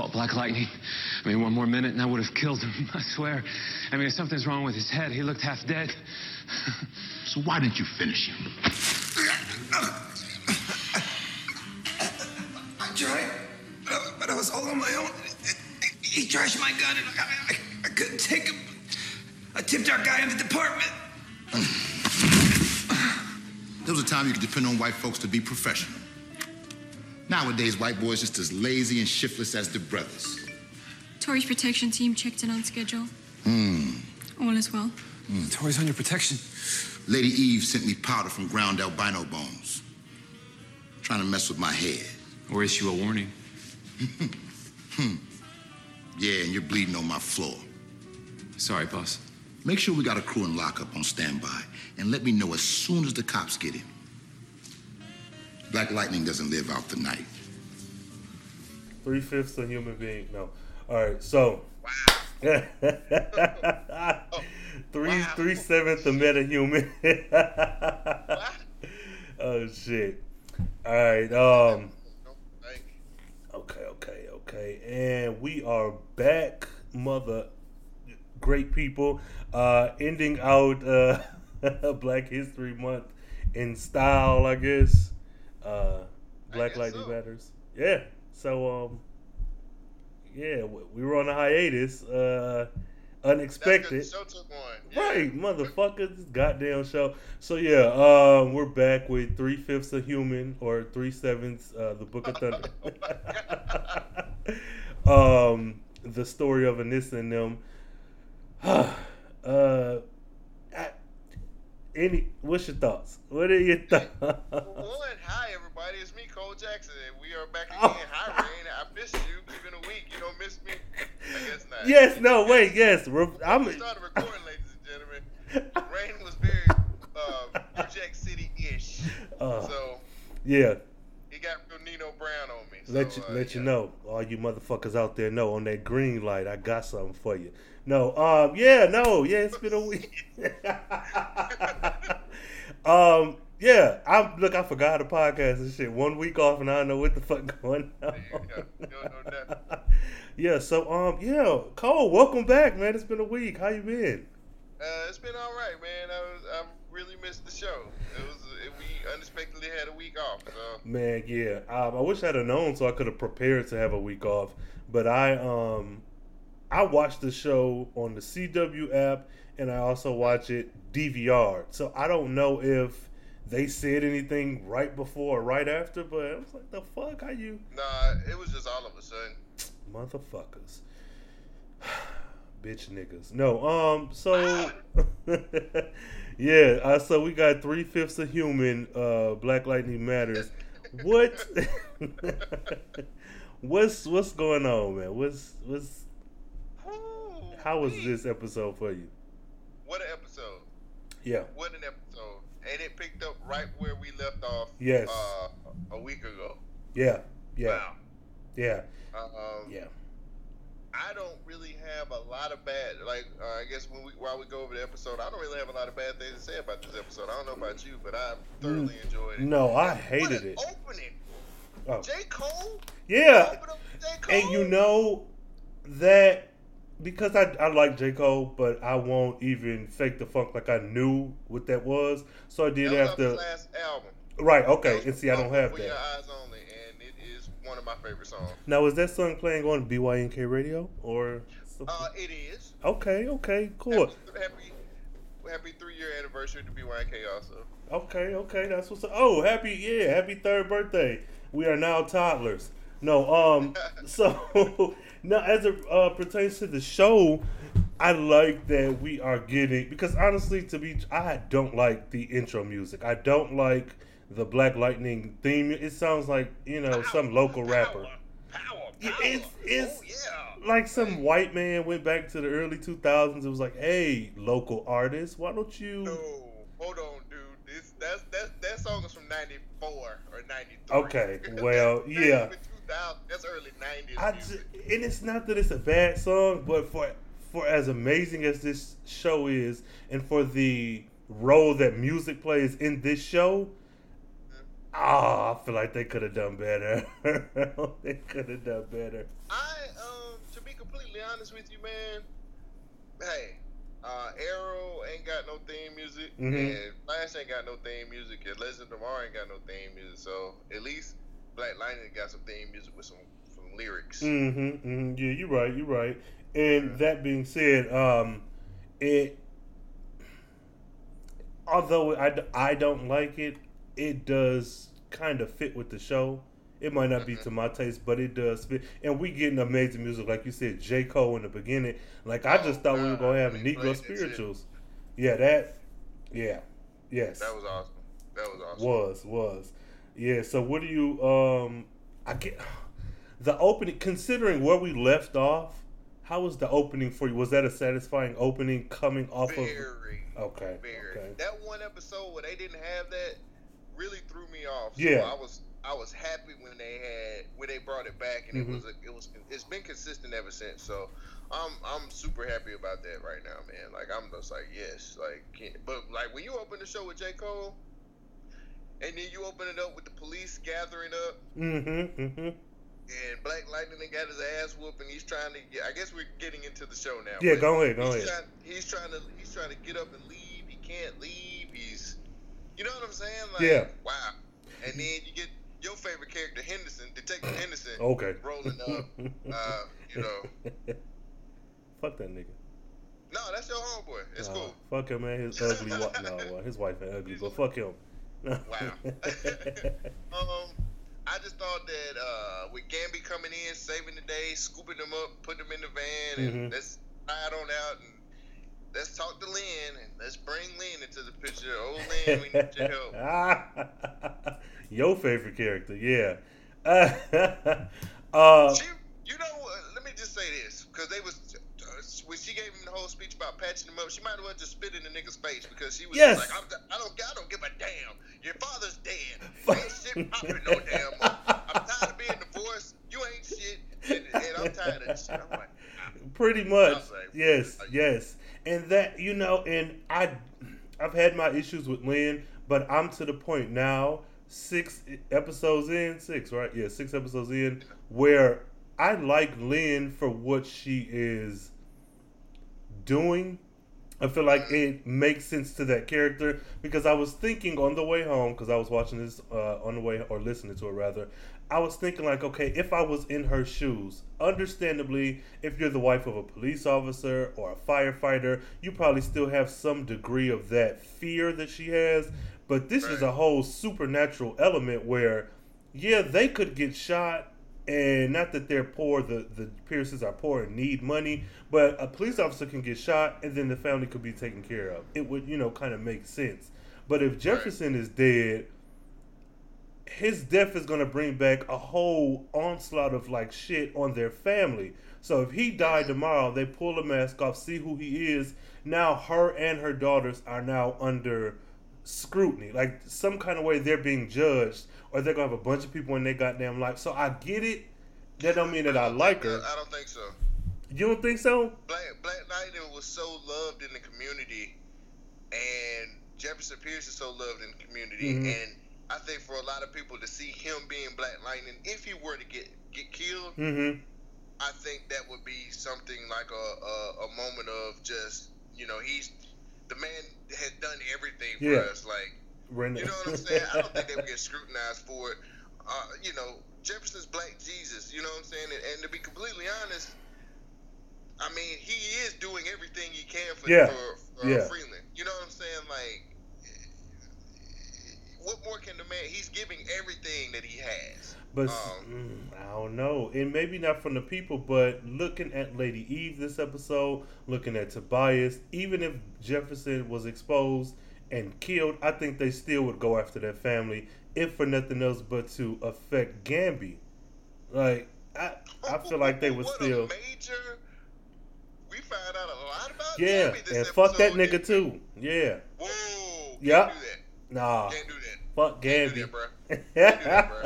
fault, Black Lightning. I mean, one more minute and I would have killed him, I swear. I mean, if something's wrong with his head, he looked half dead. so why didn't you finish him? I tried, but I was all on my own. He trashed my gun and I, I, I couldn't take him. I tipped our guy in the department. There was a time you could depend on white folks to be professional. Nowadays, white boys just as lazy and shiftless as their brothers. Tori's protection team checked in on schedule. Hmm. All is well. Mm. Tori's on your protection. Lady Eve sent me powder from ground albino bones. Trying to mess with my head. Or issue a warning. hmm. Yeah, and you're bleeding on my floor. Sorry, boss. Make sure we got a crew in lockup on standby, and let me know as soon as the cops get him. Black Lightning doesn't live out the night. Three fifths a human being. No. All right. So. Wow. three wow. three sevenths a metahuman. oh shit. All right. Um. Okay. Okay. Okay. And we are back, mother. Great people. Uh, ending out uh, Black History Month in style, I guess. Uh, Black Lightning so. Matters. Yeah. So um, yeah, we were on a hiatus. Uh, unexpected. show took one. Yeah. Right, motherfucker, this goddamn show. So yeah, um, we're back with three fifths of human or three sevenths, uh, the Book of Thunder. um, the story of Anissa and them. uh, any, what's your thoughts? What are your thoughts? One, hi everybody, it's me, Cole Jackson, and we are back Oh. again. Hi Rain, I missed you. It's been a week. You don't miss me? I guess not. Yes, no, wait, yes. I'm. We started recording, ladies and gentlemen. Rain was very uh, New Jack City-ish, Uh, so yeah, he got real Nino Brown on me. So, let you uh, let you know, all you motherfuckers out there know on that green light, I got something for you. No, um, yeah, no, yeah, it's been a week. um, yeah, I look, I forgot the podcast and shit. One week off, and I don't know what the fuck going on. Yeah, you don't know nothing. yeah, so um, yeah, Cole, welcome back, man. It's been a week. How you been? Uh, it's been all right, man. I was I really missed the show. It was it, we unexpectedly had a week off. So Man, yeah. Um, I wish I'd have known so I could have prepared to have a week off. But I um I watched the show on the CW app and I also watch it DVR. So I don't know if they said anything right before or right after, but I was like, the fuck, how you nah, it was just all of a sudden. motherfuckers. Bitch niggas. No, um, so yeah, uh, so we got three fifths of human, uh, Black Lightning Matters. What what's what's going on, man? What's what's how was this episode for you? What an episode! Yeah. What an episode! And it picked up right where we left off. Yes. Uh, a week ago. Yeah. Yeah. Wow. Yeah. Um, Yeah. I don't really have a lot of bad. Like uh, I guess when we while we go over the episode, I don't really have a lot of bad things to say about this episode. I don't know about you, but I thoroughly enjoyed it. Mm. No, I hated it. Opening. Oh. J Cole. Yeah. Open up with J Cole. And you know that because I, I like J. Cole, but I won't even fake the funk like I knew what that was. So I did that have to. last album. Right, okay. And see, I don't have For Your that. Eyes Only, and it is one of my favorite songs. Now, is that song playing on BYNK radio? Or. Uh, it is. Okay, okay, cool. Happy, happy, happy three year anniversary to BYK also. Okay, okay, that's what's up. Oh, happy, yeah, happy third birthday. We are now toddlers. No, um, so now as it uh, pertains to the show, I like that we are getting because honestly, to be, I don't like the intro music. I don't like the Black Lightning theme. It sounds like you know some local rapper. Power, Yeah, power. It's it's oh, yeah. like some white man went back to the early two thousands. It was like, hey, local artist, why don't you? No, hold on, dude. This that's that that song is from '94 or '93. Okay, well, yeah. That's early '90s. Ju- and it's not that it's a bad song, but for for as amazing as this show is, and for the role that music plays in this show, ah, I feel like they could have done better. they could have done better. I to be completely honest with you, man, hey, uh, Arrow ain't got no theme music, Mhm. and Flash ain't got no theme music, and Legend of Tomorrow ain't got no theme music. So at least Black Lightning got some theme music with some some lyrics. Mm-hmm, hmm Yeah, you're right. You're right. And that being said, um, it although I, I don't like it, it does kind of fit with the show. It might not be to my taste, but it does fit. And we getting amazing music, like you said, J Cole in the beginning. Like I just Oh, thought we were gonna have Negro played that shit. spirituals. Yeah, that. Yeah. Yes. That was awesome. That was awesome. Was was, yeah. So what do you? Um, I get the opening. Considering where we left off, how was the opening for you? Was that a satisfying opening coming off Very, of? Okay, very. okay. That one episode where they didn't have that really threw me off. So Yeah. I was I was happy when they had when they brought it back, and Mhm. it was a, it was it's been consistent ever since. So I'm I'm super happy about that right now, man. Like I'm just like yes, like can't, but like when you open the show with J Cole, and then you open it up with the police gathering up. Mm-hmm. Mm-hmm. And Black Lightning got his ass whooped, and he's trying to. Get, I guess we're getting into the show now. Yeah, go ahead, go he's ahead. Trying, he's trying to. He's trying to get up and leave. He can't leave. He's. You know what I'm saying? Like, Yeah. Wow. And then you get your favorite character, Henderson, Detective Henderson, Okay. rolling up. Uh, you know. Fuck that nigga. No, that's your homeboy. It's Nah, cool. Fuck him, man. His ugly. Wa- no, his wife ain't ugly, but fuck him. Wow. Um, I just thought that uh, with Gambi coming in, saving the day, scooping them up, putting them in the van, and Mhm. let's ride on out and let's talk to Lynn and let's bring Lynn into the picture. Oh, Lynn, we need your help. Your favorite character, yeah. uh, She, you know, what? let me just say this because they was when she gave him the whole speech about patching him up. She might as well just spit in the nigga's face because she was Yes. like, I'm, I don't, I don't give a damn. Your father's dead. Ain't shit popping no damn. more. I'm tired of being divorced. You ain't shit, and, and I'm tired of this shit. I'm like, ah. pretty much like, yes yes and that you know and i i've had my issues with lynn but i'm to the point now six episodes in six right yeah six episodes in where i like lynn for what she is doing I feel like it makes sense to that character because I was thinking on the way home because I was watching this uh, on the way or listening to it rather. I was thinking like, okay, if I was in her shoes, understandably, if you're the wife of a police officer or a firefighter, you probably still have some degree of that fear that she has. But this is a whole supernatural element where, yeah, they could get shot, and not that they're poor, the the Pierces are poor and need money, but a police officer can get shot, and then the family could be taken care of. It would, you know, kind of make sense. But if Jefferson is dead, his death is going to bring back a whole onslaught of like shit on their family. So if he died tomorrow, they pull the mask off, see who he is. Now her and her daughters are now under scrutiny, like some kind of way they're being judged, or they're gonna have a bunch of people in their goddamn life. So I get it. That don't mean that I don't like her. I don't think so. You don't think so? Black Black Lightning was so loved in the community, and Jefferson Pierce is so loved in the community, Mhm. and I think for a lot of people to see him being Black Lightning, if he were to get get killed, Mm-hmm. I think that would be something like a, a, a moment of just you know he's the man has done everything for Yeah. us like you know what I'm saying? I don't think they would get scrutinized for it. Uh, you know Jefferson's Black Jesus you know what I'm saying? And, and to be completely honest I mean he is doing everything he can for Yeah. for, for Yeah. Freeland. You know what I'm saying? Like what more can the man he's giving everything that he has. But Um, mm, I don't know, and maybe not from the people, but looking at Lady Eve this episode, looking at Tobias, even if Jefferson was exposed and killed, I think they still would go after their family, if for nothing else but to affect Gambi. Like I, I feel like they would still, A major. We found out a lot about. yeah, and fuck that nigga too, yeah. Whoa. Can't Yeah. Do that. nah, Can't do that. fuck Can't Gambi. do that, bro. Can't do that, bro.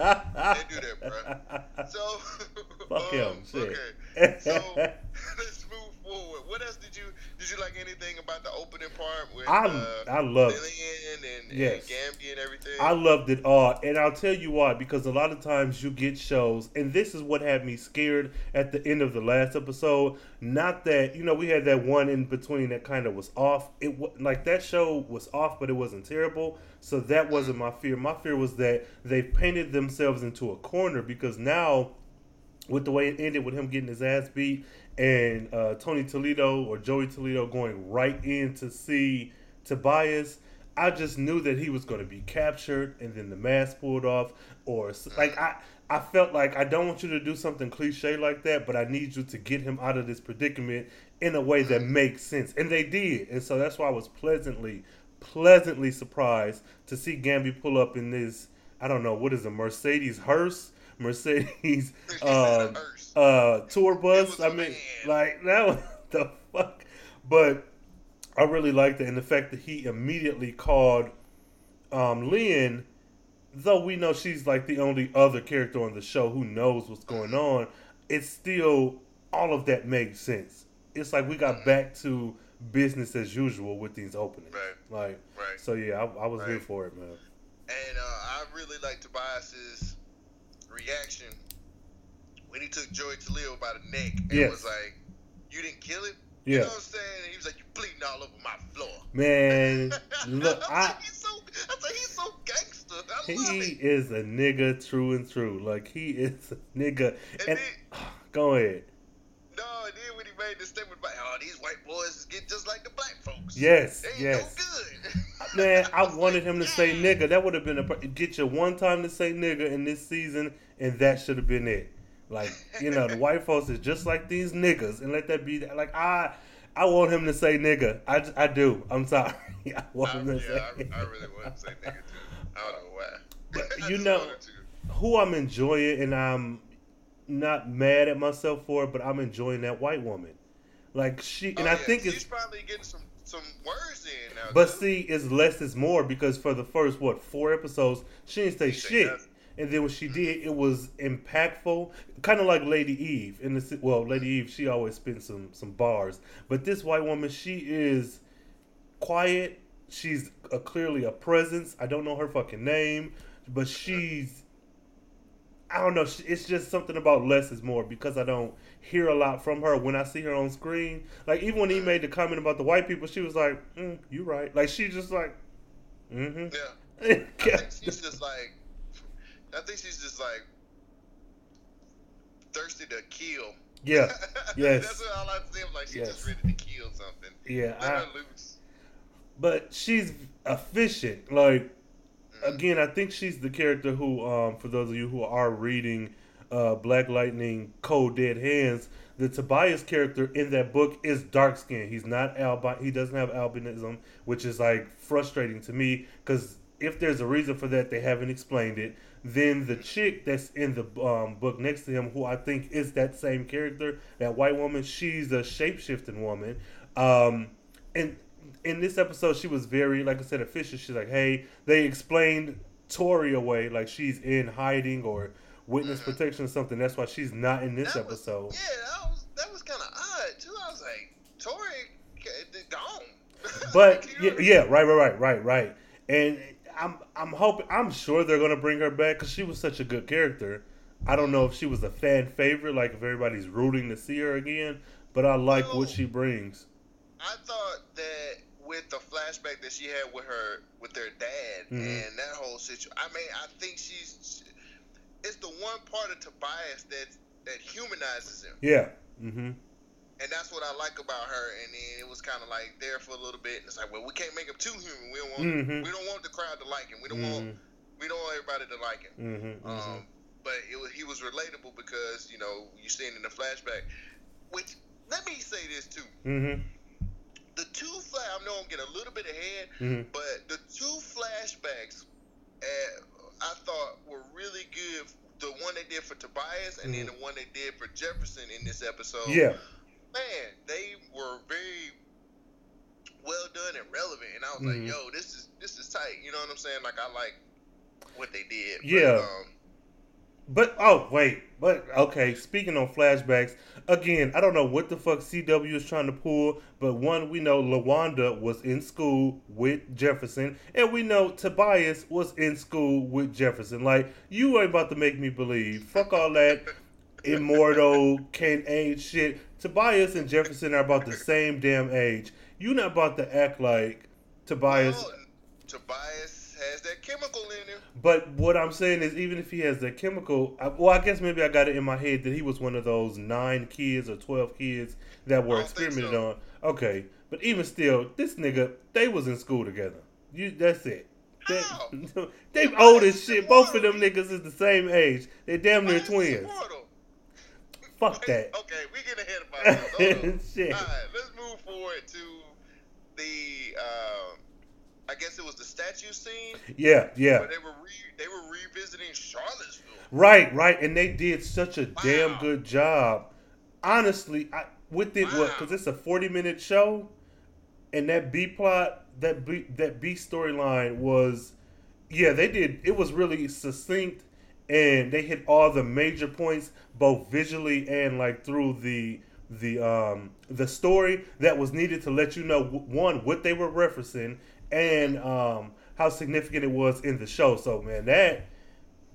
Can't do that, bro. So. Fuck him, um, shit. Okay. So let's move forward. What else did you Did you like anything about the opening part with I uh, I love Lillian and, Yes. and Gambi and everything? I loved it all, and I'll tell you why. Because a lot of times you get shows, and this is what had me scared at the end of the last episode. Not that you know we had that one in between that kind of was off. It like that show was off, but it wasn't terrible. So that wasn't my fear. My fear was that they painted themselves into a corner because now with the way it ended with him getting his ass beat and uh, Tony Toledo or Joey Toledo going right in to see Tobias, I just knew that he was going to be captured and then the mask pulled off. Or like I, I felt like I don't want you to do something cliche like that, but I need you to get him out of this predicament in a way that makes sense, and they did. And so that's why I was pleasantly, pleasantly surprised to see Gambi pull up in this. I don't know what is a Mercedes hearse. Mercedes uh, uh, tour bus. I mean, like that was the fuck. But I really liked it, and the fact that he immediately called um, Lynn, though we know she's like the only other character on the show who knows what's going on. It's still all of that makes sense. It's like we got back to business as usual with these openings. Right. Like, Right. so yeah, I, I was here for it, man. And uh, I really like Tobias's reaction when he took Joey Toledo by the neck and Yes. was like, "You didn't kill him." Yeah. You know what I'm saying? And he was like, "You bleeding all over my floor." Man, look, I, I he's so, I like, he's so gangster. I he is a nigga true and true. Like he is a nigga. And And then- go ahead. No, and then when he made the statement about, "Oh, these white boys get just like the black folks." Yes, yes. no. Man, I wanted him to say nigga. That would have been a get you one time to say nigga in this season, and that should have been it. Like you know, the white folks is just like these niggas, and let that be that. Like I, I want him to say nigga. I, I do. I'm sorry. I want I, him to say. yeah, I, I really want to say nigga too. I don't know why. But you know- Who I'm enjoying, and I'm not mad at myself for it, but I'm enjoying that white woman. Like she, and Oh, I yeah, think she's it's probably getting some some words in now. But too. see, it's less is more because for the first what four episodes, she didn't say She shit, and then when she did, it was impactful, kind of like Lady Eve. In the well, Lady Eve, she always spins some some bars, but this white woman, she is quiet. She's a, clearly a presence. I don't know her fucking name, but she's. I don't know. It's just something about less is more because I don't hear a lot from her when I see her on screen. Like even when he made the comment about the white people, she was like, mm, "You right." Like she just like, mm-hmm. yeah, I think she's just like, I think she's just like thirsty to kill. yeah, yes. That's what I like to say. Like she's Yes. just ready to kill something. Yeah, Let I- her loose. but she's efficient. Like. Again, I think she's the character who, um, for those of you who are reading uh, Black Lightning, Cold Dead Hands, the Tobias character in that book is dark skinned. He's not albi. He doesn't have albinism, which is like frustrating to me because if there's a reason for that, they haven't explained it. Then the chick that's in the um, book next to him, who I think is that same character, that white woman, she's a shape shifting woman. Um, and in this episode, she was very, like I said, efficient. She's like, hey, they explained Tori away, like she's in hiding or witness mm-hmm. protection or something. That's why she's not in this That was- episode. yeah, that was that was kind of odd too. I was like, Tori gone. But know yeah, yeah, right, right, right, right, right. And I'm, I'm hoping, I'm sure they're gonna bring her back because she was such a good character. I don't know mm-hmm. if she was a fan favorite, like if everybody's rooting to see her again. But I like what she brings. I thought that with the flashback that she had with her with their dad Mhm. and that whole situation. I mean, I think she's it's the one part of Tobias that that humanizes him, Yeah. Mm-hmm. and that's what I like about her. And then it was kind of like there for a little bit, and it's like, well, we can't make him too human. We don't want Mhm. we don't want the crowd to like him. We don't want we don't want everybody to like him. Mm-hmm. Um, but it was, he was relatable because you know you see it in the flashback. Which let me say this too: mm-hmm. The two flash. I know I'm getting a little bit ahead, Mhm. but the two flashbacks uh, I thought were really good. The one they did for Tobias, and then the one they did for Jefferson in this episode. Mm-hmm. Yeah. man, they were very well done and relevant. And I was Mhm. like, yo, this is this is tight. You know what I'm saying? Like I like what they did. But, Yeah. um, But oh wait, but okay. Speaking on flashbacks, again, I don't know what the fuck CW is trying to pull, but one we know Lawanda was in school with Jefferson, and we know Tobias was in school with Jefferson. Like you ain't about to make me believe. Fuck all that immortal can't age shit. Tobias and Jefferson are about the same damn age. You not about to act like Tobias. Well, Tobias has that chemical in him. But what I'm saying is, even if he has that chemical, I, well, I guess maybe I got it in my head that he was one of those nine kids or twelve kids that were experimented so. on. Okay, but even still, this nigga, they was in school together. You, that's it. They, they old as shit. Both of them niggas is the same age. They damn near twins. Fuck that. Okay, we getting ahead of ourselves. Shit. All right, let's move forward to the. Um, I guess it was the statue scene Yeah, yeah. where they were re, they were revisiting Charlottesville. Right, right, and they did such a damn good job. Honestly, I with it what Wow. because it's a forty minute show, and that B plot, that B that B storyline was, yeah, they did. It was really succinct, and they hit all the major points both visually and like through the the um the story that was needed to let you know one what they were referencing and um how significant it was in the show. So man, that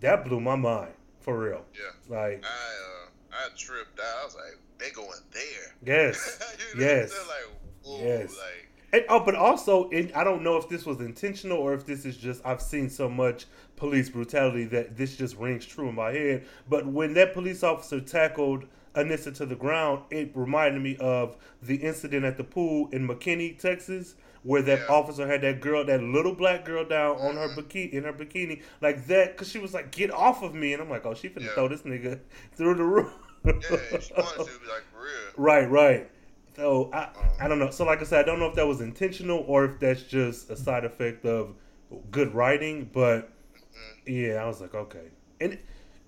that blew my mind for real. Yeah, Like I uh, I tripped out. I was like, they going there. yes, you know yes. Like, Yes. like. And, oh, but also, and I don't know if this was intentional or if this is just I've seen so much police brutality that this just rings true in my head. But when that police officer tackled Anissa to the ground, it reminded me of the incident at the pool in McKinney, Texas, where that Yeah. officer had that girl, that little black girl, down on her Mhm. bikini in her bikini like that, because she was like, "Get off of me!" And I'm like, "Oh, she finna Yeah. throw this nigga through the roof." Yeah, she wanted to be like for real. Right, right. So I, I don't know. So like I said, I don't know if that was intentional or if that's just a side effect of good writing. But yeah, I was like, okay. And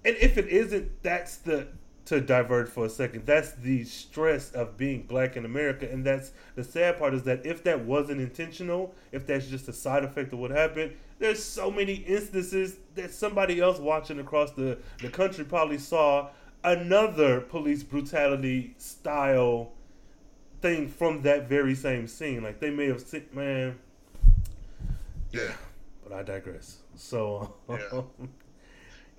and if it isn't, that's the to divert for a second. That's the stress of being black in America, and that's the sad part is that if that wasn't intentional, if that's just a side effect of what happened, there's so many instances that somebody else watching across the the country probably saw another police brutality style thing from that very same scene. Like they may have seen, man. Yeah. But I digress. So Yeah.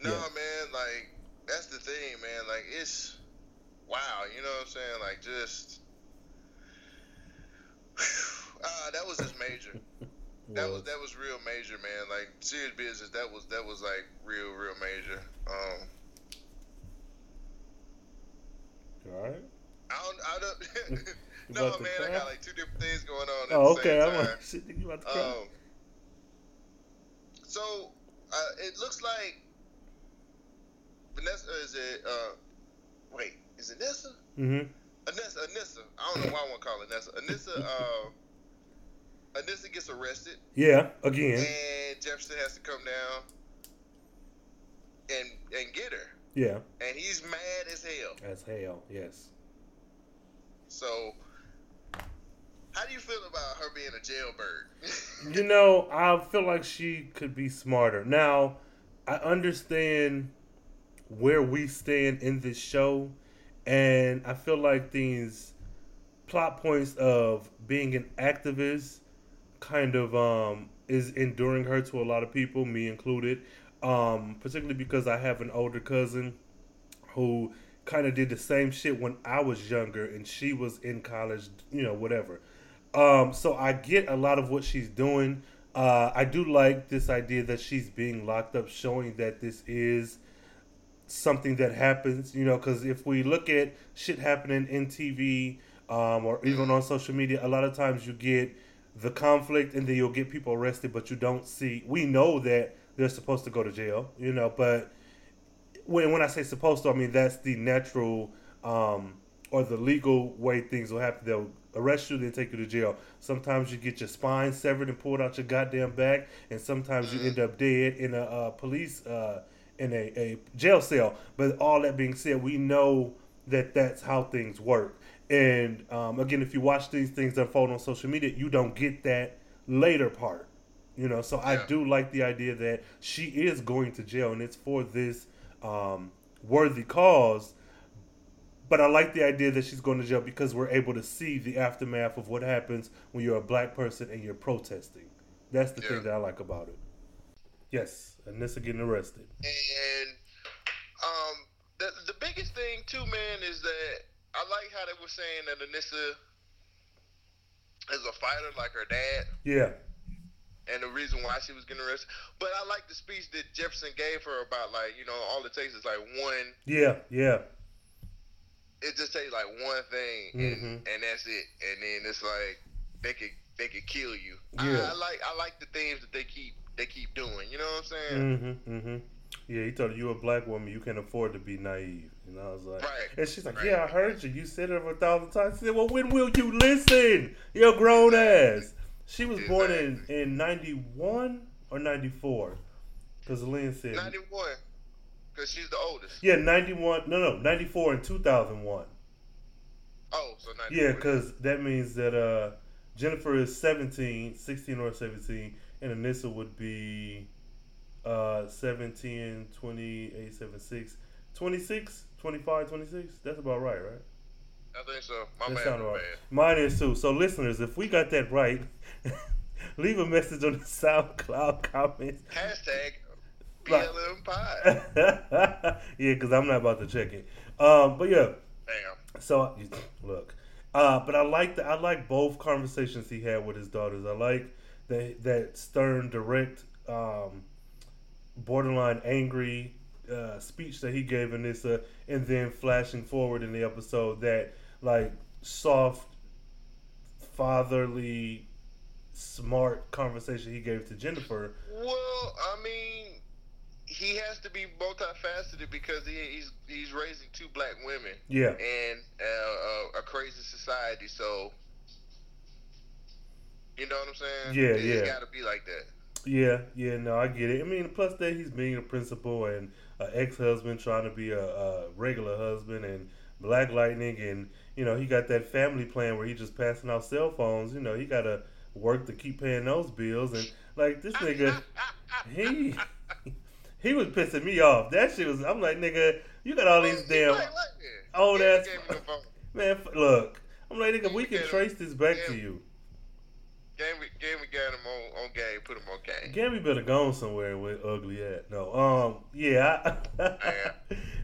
No, Yeah. man, like that's the thing, man. Like it's wow, you know what I'm saying? Like just uh, that was just major. That was that was real major, man. Like serious business. That was that was like real, real major. Um, all right. I don't, I don't. No, man, I got like two different things going on. At Oh, the okay. Same I'm time. like, shit, you about to cry? Um, so uh, it looks like Vanessa is it? Uh, wait, is it Nessa? mm-hmm. Anissa, Anissa. I don't know why I want to call it Anissa. Anissa, uh, Anissa gets arrested, Yeah. Again. and Jefferson has to come down and and get her, Yeah. and he's mad as hell. As hell. Yes. So, how do you feel about her being a jailbird? You know, I feel like she could be smarter. Now, I understand where we stand in this show, and I feel like these plot points of being an activist kind of um, is enduring her to a lot of people, me included. Um, particularly because I have an older cousin who kind of did the same shit when I was younger and she was in college, you know, whatever. Um, so I get a lot of what she's doing. Uh, I do like this idea that she's being locked up, showing that this is something that happens, you know, because if we look at shit happening in TV um, or even on social media, a lot of times you get the conflict and then you'll get people arrested, but you don't see. We know that they're supposed to go to jail, you know, but when when I say supposed to, I mean that's the natural um, or the legal way things will happen. They'll arrest you, then take you to jail. Sometimes you get your spine severed and pulled out your goddamn back, and sometimes you end up dead in a uh, police uh, in a, a jail cell. But all that being said, we know that that's how things work. And um, again, if you watch these things unfold on social media, you don't get that later part. You know, so I do like the idea that she is going to jail, and it's for this um, worthy cause. But I like the idea that she's going to jail because we're able to see the aftermath of what happens when you're a black person and you're protesting. That's the Yeah. thing that I like about it. Yes, Anissa getting arrested. And um, the the biggest thing too, man, is that I like how they were saying that Anissa is a fighter like her dad, Yeah, and the reason why she was getting arrested. But I like the speech that Jefferson gave her about like you know all it takes is like one. yeah, yeah, It just takes like one thing, and Mhm. and that's it. And then it's like they could they could kill you. Yeah. I, I like I like the things that they keep they keep doing. You know what I'm saying? mm-hmm, mm-hmm. Yeah, he told her you a black woman, you can't afford to be naive. And I was like, Right. and she's like, Right. yeah, I heard you. You said it over a thousand times. Said, well, when will you listen? You're grown ass. She was born in in ninety one or ninety four, because Lynn said, Ninety one, because she's the oldest. yeah, ninety one. No, no, ninety four and two thousand one. Oh, so. Yeah, because that means that uh, Jennifer is 17, 16 or 17, and Anissa would be uh, 17, 28, 76, 26, 25, 26. That's about right, right? I think so. My That right. bad. Mine is too. So, listeners, if we got that right, leave a message on the SoundCloud comments. Hashtag. BLM Pie. yeah, because I'm not about to check it. Um, but yeah, Damn. So look, uh, but I like the I like both conversations he had with his daughters. I like that that stern, direct, um, borderline angry uh, speech that he gave Anissa, and then flashing forward in the episode that like soft, fatherly, smart conversation he gave to Jennifer. Well, I mean, he has to be multifaceted because he, he's he's raising two black women Yeah, and uh, a, a crazy society. So, you know what I'm saying? Yeah, It's yeah. got to be like that. Yeah, yeah, no, I get it. I mean, plus that he's being a principal and an ex-husband trying to be a, a regular husband and Black Lightning, and you know he got that family plan where he just passing out cell phones. You know he got to work to keep paying those bills, and like this nigga, he he was pissing me off. That shit was. I'm like, nigga, you got all these damn old ass he gave me the phone. man. Look, I'm like, nigga, we can trace this back to you. Gave me, got him on, on game, put him on game. Gammy better go somewhere with ugly at. No, um, Yeah.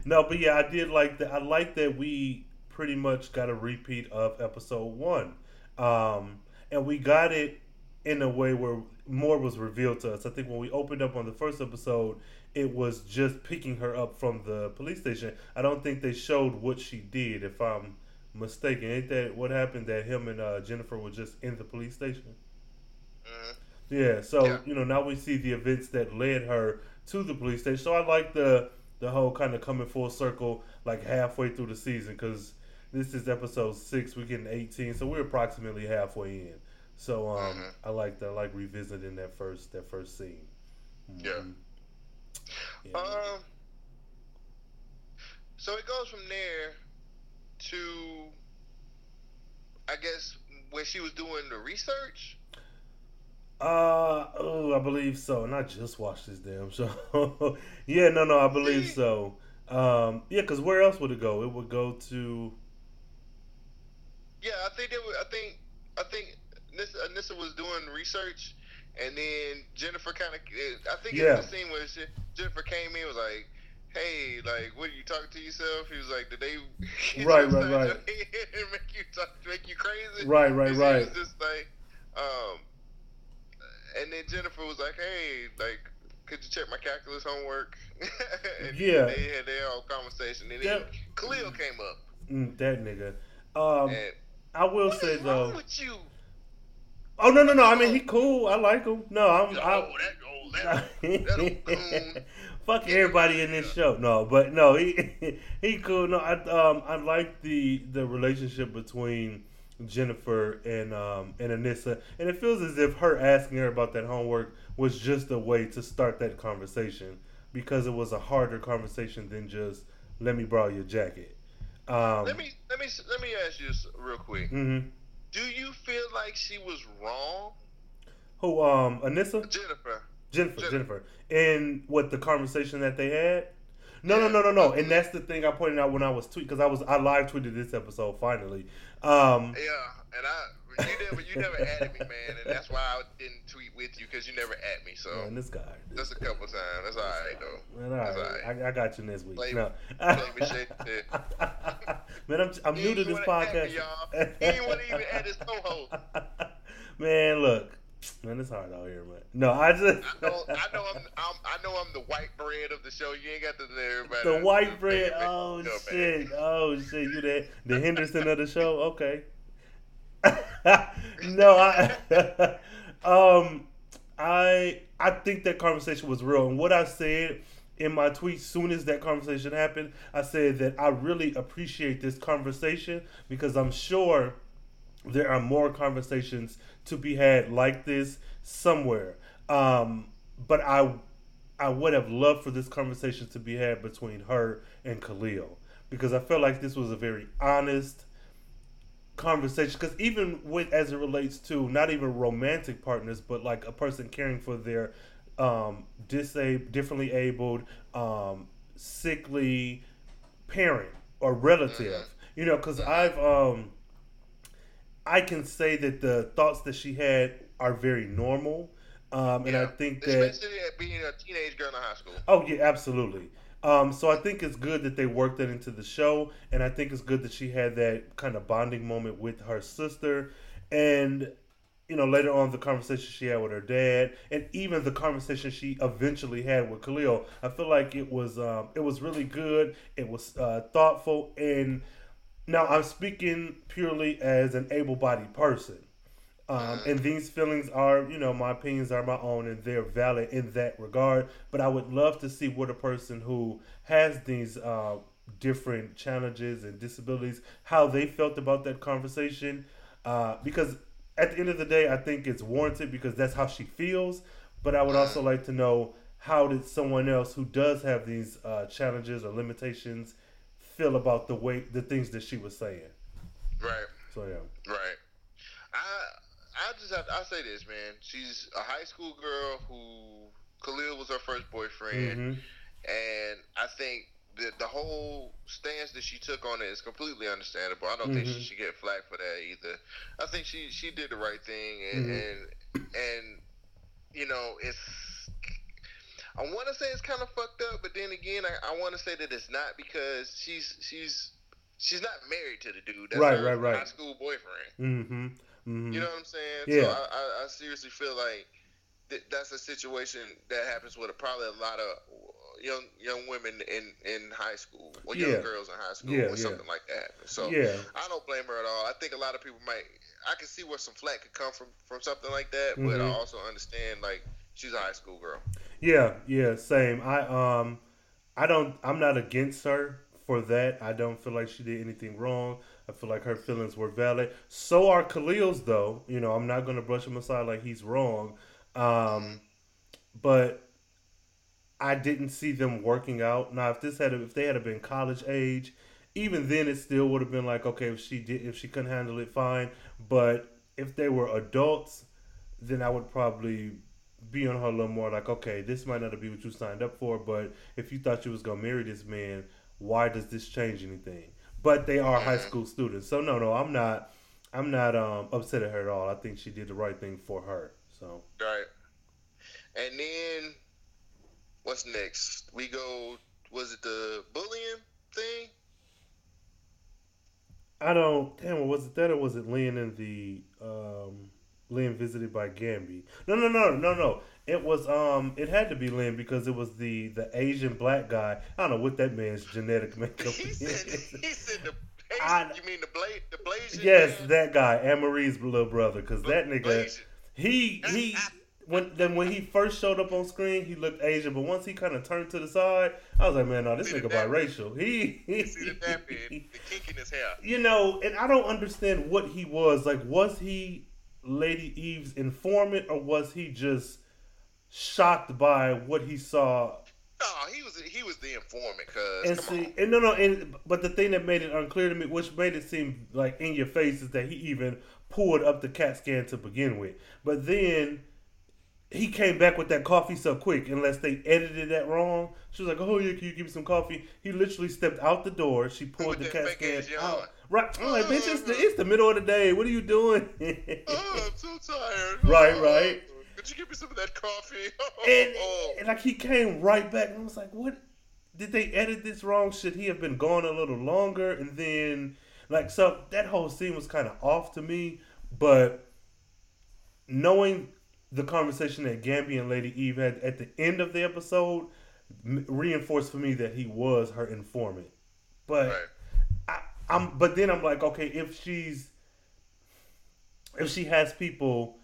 no, but yeah, I did like that. I like that we pretty much got a repeat of episode one, um, and we got it in a way where more was revealed to us. I think when we opened up on the first episode, it was just picking her up from the police station. I don't think they showed what she did. If I'm mistaken, ain't that what happened? That him and uh, Jennifer were just in the police station. Mhm. Yeah, so Yeah. you know now we see the events that led her to the police station. So I like the the whole kind of coming full circle, like halfway through the season, because this is episode six. We're getting eighteen, so we're approximately halfway in. So um, Mhm. I like that. I like revisiting that first that first scene. Yeah. Mhm. Yeah. Um. So it goes from there to, I guess, when she was doing the research. Uh oh, I believe so. And I just watched this damn show. yeah, no, no, I believe so. Um, yeah, because where else would it go? It would go to Yeah, I think it were. I think. I think Nissa, Nissa was doing research, and then Jennifer kind of. I think Yeah. it's the scene where she, Jennifer came in was like. Hey, like, what are you talking to yourself? He was like, "Did they?" Right, right, right. make you talk, make you crazy. Right, right, right. was just like, um, and then Jennifer was like, "Hey, like, could you check my calculus homework?" and Yeah. they had their whole conversation, and Yeah. then Khalil came up, mm, that nigga. Um, and I will say though. with you? Oh no, no, no. I mean, he cool. I like him. No, I'm. Oh, I, that old, that, that old coon. Fuck everybody in this show. No, but no, he he cool. No, I um I like the the relationship between Jennifer and um and Anissa, and it feels as if her asking her about that homework was just a way to start that conversation because it was a harder conversation than just let me borrow your jacket. Um, Let me let me let me ask you this real quick. hmm Do you feel like she was wrong, Who um Anissa? Jennifer? Jennifer, Jennifer. Jennifer, and what the conversation that they had. No, no, no, no, no. And that's the thing I pointed out when I was tweet because I was I live tweeted this episode finally. Um, Yeah, and I you never you never added me, man, and that's why I didn't tweet with you because you never at me. So man, this guy. just a couple times. That's all right though. Man, all That's right. all right. I, I got you next week. Play- no. shit, man, I'm, I'm He new to this podcast. me, y'all. He ain't want to even add his co-host. man, look, man, it's hard out here, man. No, I just I know, I know, I'm, I'm, I know, I'm the white bread of the show. You ain't got to let everybody. the white bread. make it Oh man. shit! Oh shit! You the the Henderson of the show? Okay. no, I um I I think that conversation was real, and what I said in my tweet soon as that conversation happened, I said that I really appreciate this conversation because I'm sure there are more conversations to be had like this somewhere. Um, but I I would have loved for this conversation to be had between her and Khalil because I felt like this was a very honest conversation. Because even with as it relates to not even romantic partners but like a person caring for their um disabled differently abled um sickly parent or relative. You know because i've um i can say that the thoughts that she had are very normal um and i think that especially being a teenage girl in high school. Oh yeah, absolutely. Um, so I think it's good that they worked that into the show, and I think it's good that she had that kind of bonding moment with her sister, and you know later on the conversation she had with her dad, and even the conversation she eventually had with Khalil. I feel like it was um, it was really good. It was uh, thoughtful, and now I'm speaking purely as an able-bodied person. Um, and these feelings are, you know, my opinions are my own and they're valid in that regard. But I would love to see what a person who has these uh, different challenges and disabilities, how they felt about that conversation. Uh, because at the end of the day, I think it's warranted because that's how she feels. But I would also like to know how did someone else who does have these uh, challenges or limitations feel about the way the things that she was saying. Right, So yeah. right. I I just have I say this, man. She's a high school girl who Khalil was her first boyfriend, Mhm. and I think the the whole stance that she took on it is completely understandable. I don't think she Mhm. should get flack for that either. I think she she did the right thing, and Mhm. and, and you know it's. I want to say it's kind of fucked up, but then again, I, I want to say that it's not because she's she's she's not married to the dude. That's Right, her right, right. high school boyfriend. Mm-hmm. mm-hmm. You know what I'm saying? Yeah. So I, I, I seriously feel like th- that's a situation that happens with a, probably a lot of young young women in, in high school or young Yeah. girls in high school Yeah, yeah. something like that. So yeah. I don't blame her at all. I think a lot of people might. I can see where some flack could come from from something like that, but I Mhm. also understand like she's a high school girl. Yeah, yeah, same. I um I don't I'm not against her for that. I don't feel like she did anything wrong. I feel like her feelings were valid. So are Khalil's though. You know, I'm not gonna brush him aside like he's wrong. Um but I didn't see them working out. Now if this had if they had been college age, even then it still would have been like, okay, if she did if she couldn't handle it, fine. But if they were adults, then I would probably be on her a little more like, okay, this might not be what you signed up for, but if you thought you was gonna marry this man, why does this change anything? But they are high school students, so no, no, I'm not, I'm not um, upset at her at all. I think she did the right thing for her. So Right. And then what's next? We go. Was it the bullying thing? I don't. Damn, what was it that or was it laying in the um, Lynn visited by Gambi? No, no, no, no, no. It was um. It had to be Lynn because it was the the Asian black guy. I don't know what that man's genetic makeup He is. said. He said the. I- you mean the blade? The blazing? Yes, man? that guy, Anne Marie's little brother, because that nigga, Blazing. he he when then when he first showed up on screen, he looked Asian, but once he kind of turned to the side, I was like, man, no, this nigga biracial. He, he see the nappy, the kink in his hair. you know, and I don't understand what he was like. Was he Lady Eve's informant, or was he just shocked by what he saw No, he was he was the informant. Cause and see, on. and no, no, and but the thing that made it unclear to me, which made it seem like in your face, is that he even pulled up the CAT scan to begin with. But then he came back with that coffee so quick, unless they edited that wrong. She was like, "Oh yeah, can you give me some coffee?" He literally stepped out the door. She pulled With the that CAT fake scan ass out. Right, I'm like, bitch, it's the, uh. it's the middle of the day. What are you doing? Oh, I'm so tired. Right, Oh, right. Could you give me some of that coffee? Oh. and, Oh. and like he came right back, and I was like, "What? Did they edit this wrong? Should he have been gone a little longer?" And then, like, so that whole scene was kind of off to me. But knowing the conversation that Gambi and Lady Eve had at the end of the episode reinforced for me that he was her informant. But Right. I, I'm, but then I'm like, okay, if she's, if she has people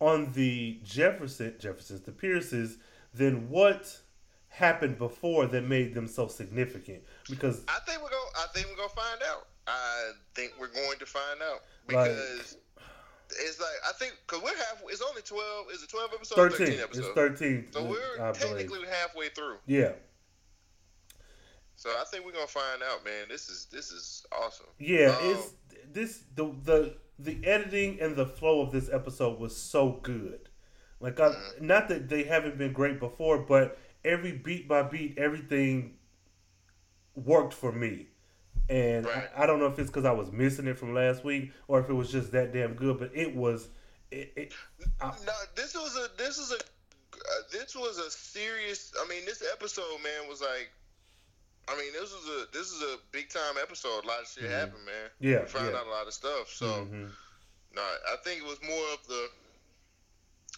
on the Jefferson, Jeffersons, the Pierces, then what happened before that made them so significant? Because I think we're going. I think we're gonna find out. I think we're going to find out because it's like I think because we're half. It's only twelve. Is it twelve episodes? or thirteen, episodes. it's thirteen. So we're I believe. technically halfway through. yeah, So I think we're gonna find out, man. This is this is awesome. yeah. Um, It's this the the the editing and the flow of this episode was so good. Like, I, Mm-hmm. not that they haven't been great before, but every beat by beat, everything worked for me. And Right. I, I don't know if it's because I was missing it from last week or if it was just that damn good, but it was. It, it, I, No, this was a this is a uh, this was a serious. I mean, this episode, man, was like. I mean, this was a this is a big time episode. A lot of shit happened, man. Mm-hmm. Yeah, we found yeah. out a lot of stuff. So, Mhm. no, I think it was more of the.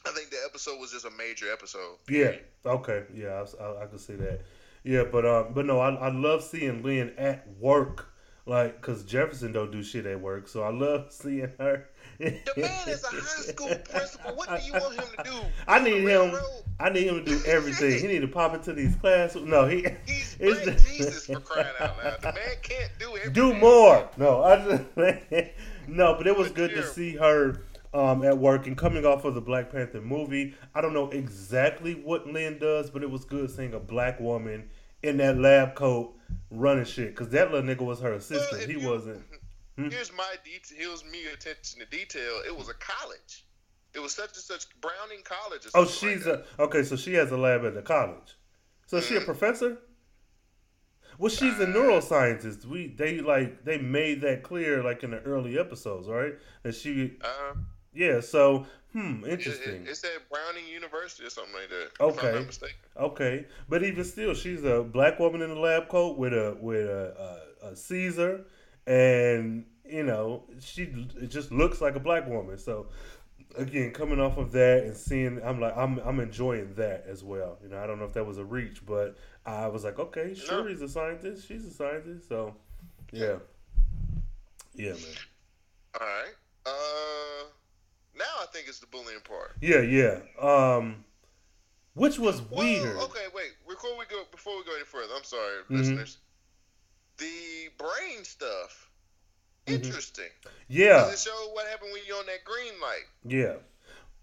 I think the episode was just a major episode. Yeah. Okay. Yeah, I, I, I can see that. Yeah, but um, but no, I, I love seeing Lynn at work, like, cause Jefferson don't do shit at work, so I love seeing her. The man is a high school principal. What do you want him to do? I need him. I need him to do everything. He need to pop into these classes. No, he. He's it's the- Jesus for crying out loud. The man can't do everything. do more. No, I just no, but it was good to see her um, at work and coming off of the Black Panther movie. I don't know exactly what Lynn does, but it was good seeing a black woman in that lab coat running shit because that little nigga was her assistant. if he you- wasn't. Hmm? Here's my detail. Here's me attention to detail. It was a college. It was such and such Browning College. Oh, she's like a okay. So she has a lab at the college. So is she a Mm-hmm. professor? Well, she's a neuroscientist. We they like they made that clear like in the early episodes, right? That she that. Yeah. So hmm, interesting. it, it said Browning University or something like that. Okay. I'm not mistaken. Okay, but even still, she's a black woman in a lab coat with a with a, a, a Caesar, and you know she it just looks like a black woman. So again, coming off of that and seeing, I'm like I'm I'm enjoying that as well. You know, I don't know if that was a reach, but I was like, okay, sure, he's a scientist, she's a scientist, so yeah, yeah, man, All right. Uh, I think it's the bullying part. yeah, yeah. Um, which was Well, weird. okay, wait. Before we go, before we go any further, I'm sorry, Mhm. listeners. The brain stuff, interesting. Yeah, Does it show what happened when you're on that green light? Yeah.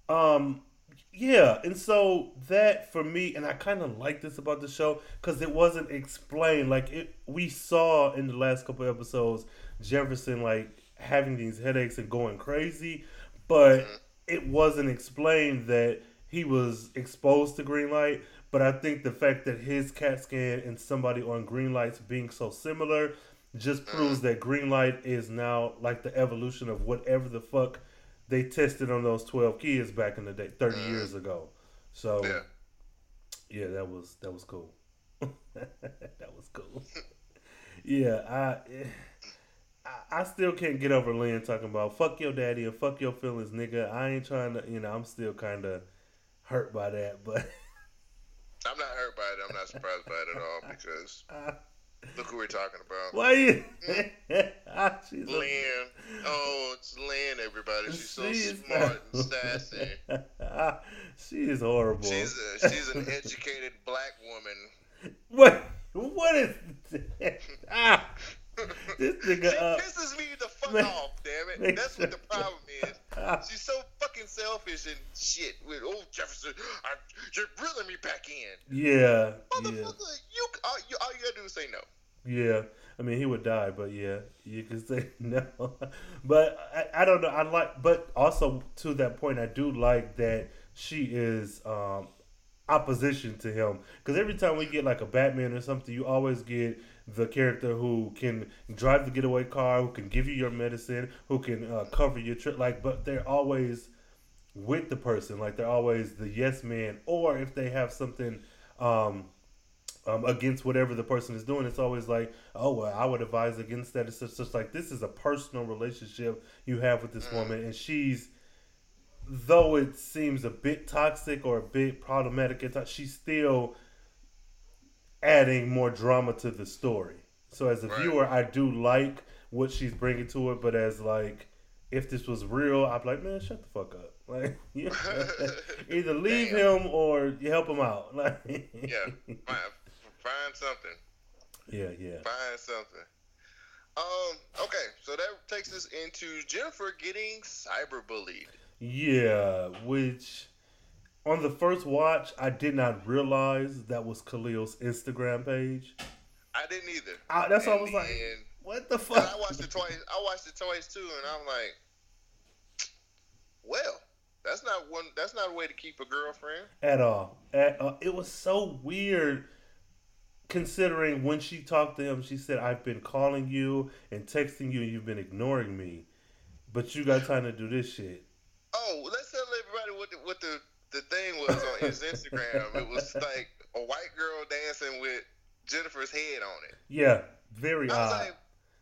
Um yeah, and so that for me and I kind of like this about the show cuz it wasn't explained like it we saw in the last couple episodes Jefferson like having these headaches and going crazy, but it wasn't explained that he was exposed to green light, but I think the fact that his CAT scan and somebody on green lights being so similar just mm-hmm. proves that green light is now like the evolution of whatever the fuck they tested on those 12 kids back in the day 30 mm-hmm. years ago. So Yeah. yeah, that was that was cool. that was cool. yeah, I, eh, I still can't get over Lynn talking about fuck your daddy and fuck your feelings, nigga. I ain't trying to, you know, I'm still kind of hurt by that, but I'm not hurt by it. I'm not surprised by it at all because look who we're talking about. why you? Ah, she's a- Lynn. Oh, it's Lynn, everybody. She's so smart and sassy. she is horrible. She's a, she's an educated black woman. what? What is? ah, this She nigga. Uh, pisses me the fuck man- off, damn it. That's what the problem is. She's so fucking selfish and shit. With old Jefferson, I, you're reeling me back in, yeah, yeah. motherfucker. You all, you all you gotta do is say no. Yeah, I mean he would die, but yeah, you can say no. but I, I don't know. I like, but also to that point, I do like that she is um, opposition to him. Because every time we get like a Batman or something, you always get the character who can drive the getaway car, who can give you your medicine, who can uh, cover your trip. Like, but they're always with the person. Like they're always the yes man, or if they have something. Um, um, against whatever the person is doing. It's always like, oh, well, I would advise against that. It's just, just like this is a personal relationship you have with this woman, and she's, though it seems a bit toxic or a bit problematic she's still adding more drama to the story. So as a Right. viewer, I do like what she's bringing to it, but as like, if this was real, I'd be like, man, shut the fuck up. Like, you know, either leave him or you help him out. Like, Yeah, find, find something. yeah, yeah. Find something. Um. Okay, so that takes us into Jennifer getting cyberbullied. Yeah, which on the first watch, I did not realize that was Khalil's Instagram page. I didn't either. I, that's why I And was like, what the fuck? I watched it twice. I watched it twice too, and I'm like, well, that's not one. That's not a way to keep a girlfriend. At all. At, uh, it was so weird considering when she talked to him, she said, I've been calling you and texting you, and you've been ignoring me. But you got time to do this shit. Oh, let's tell everybody what the, what the the thing was on his Instagram. it was like a white girl dancing with Jennifer's head on it. Yeah, very I was odd. like,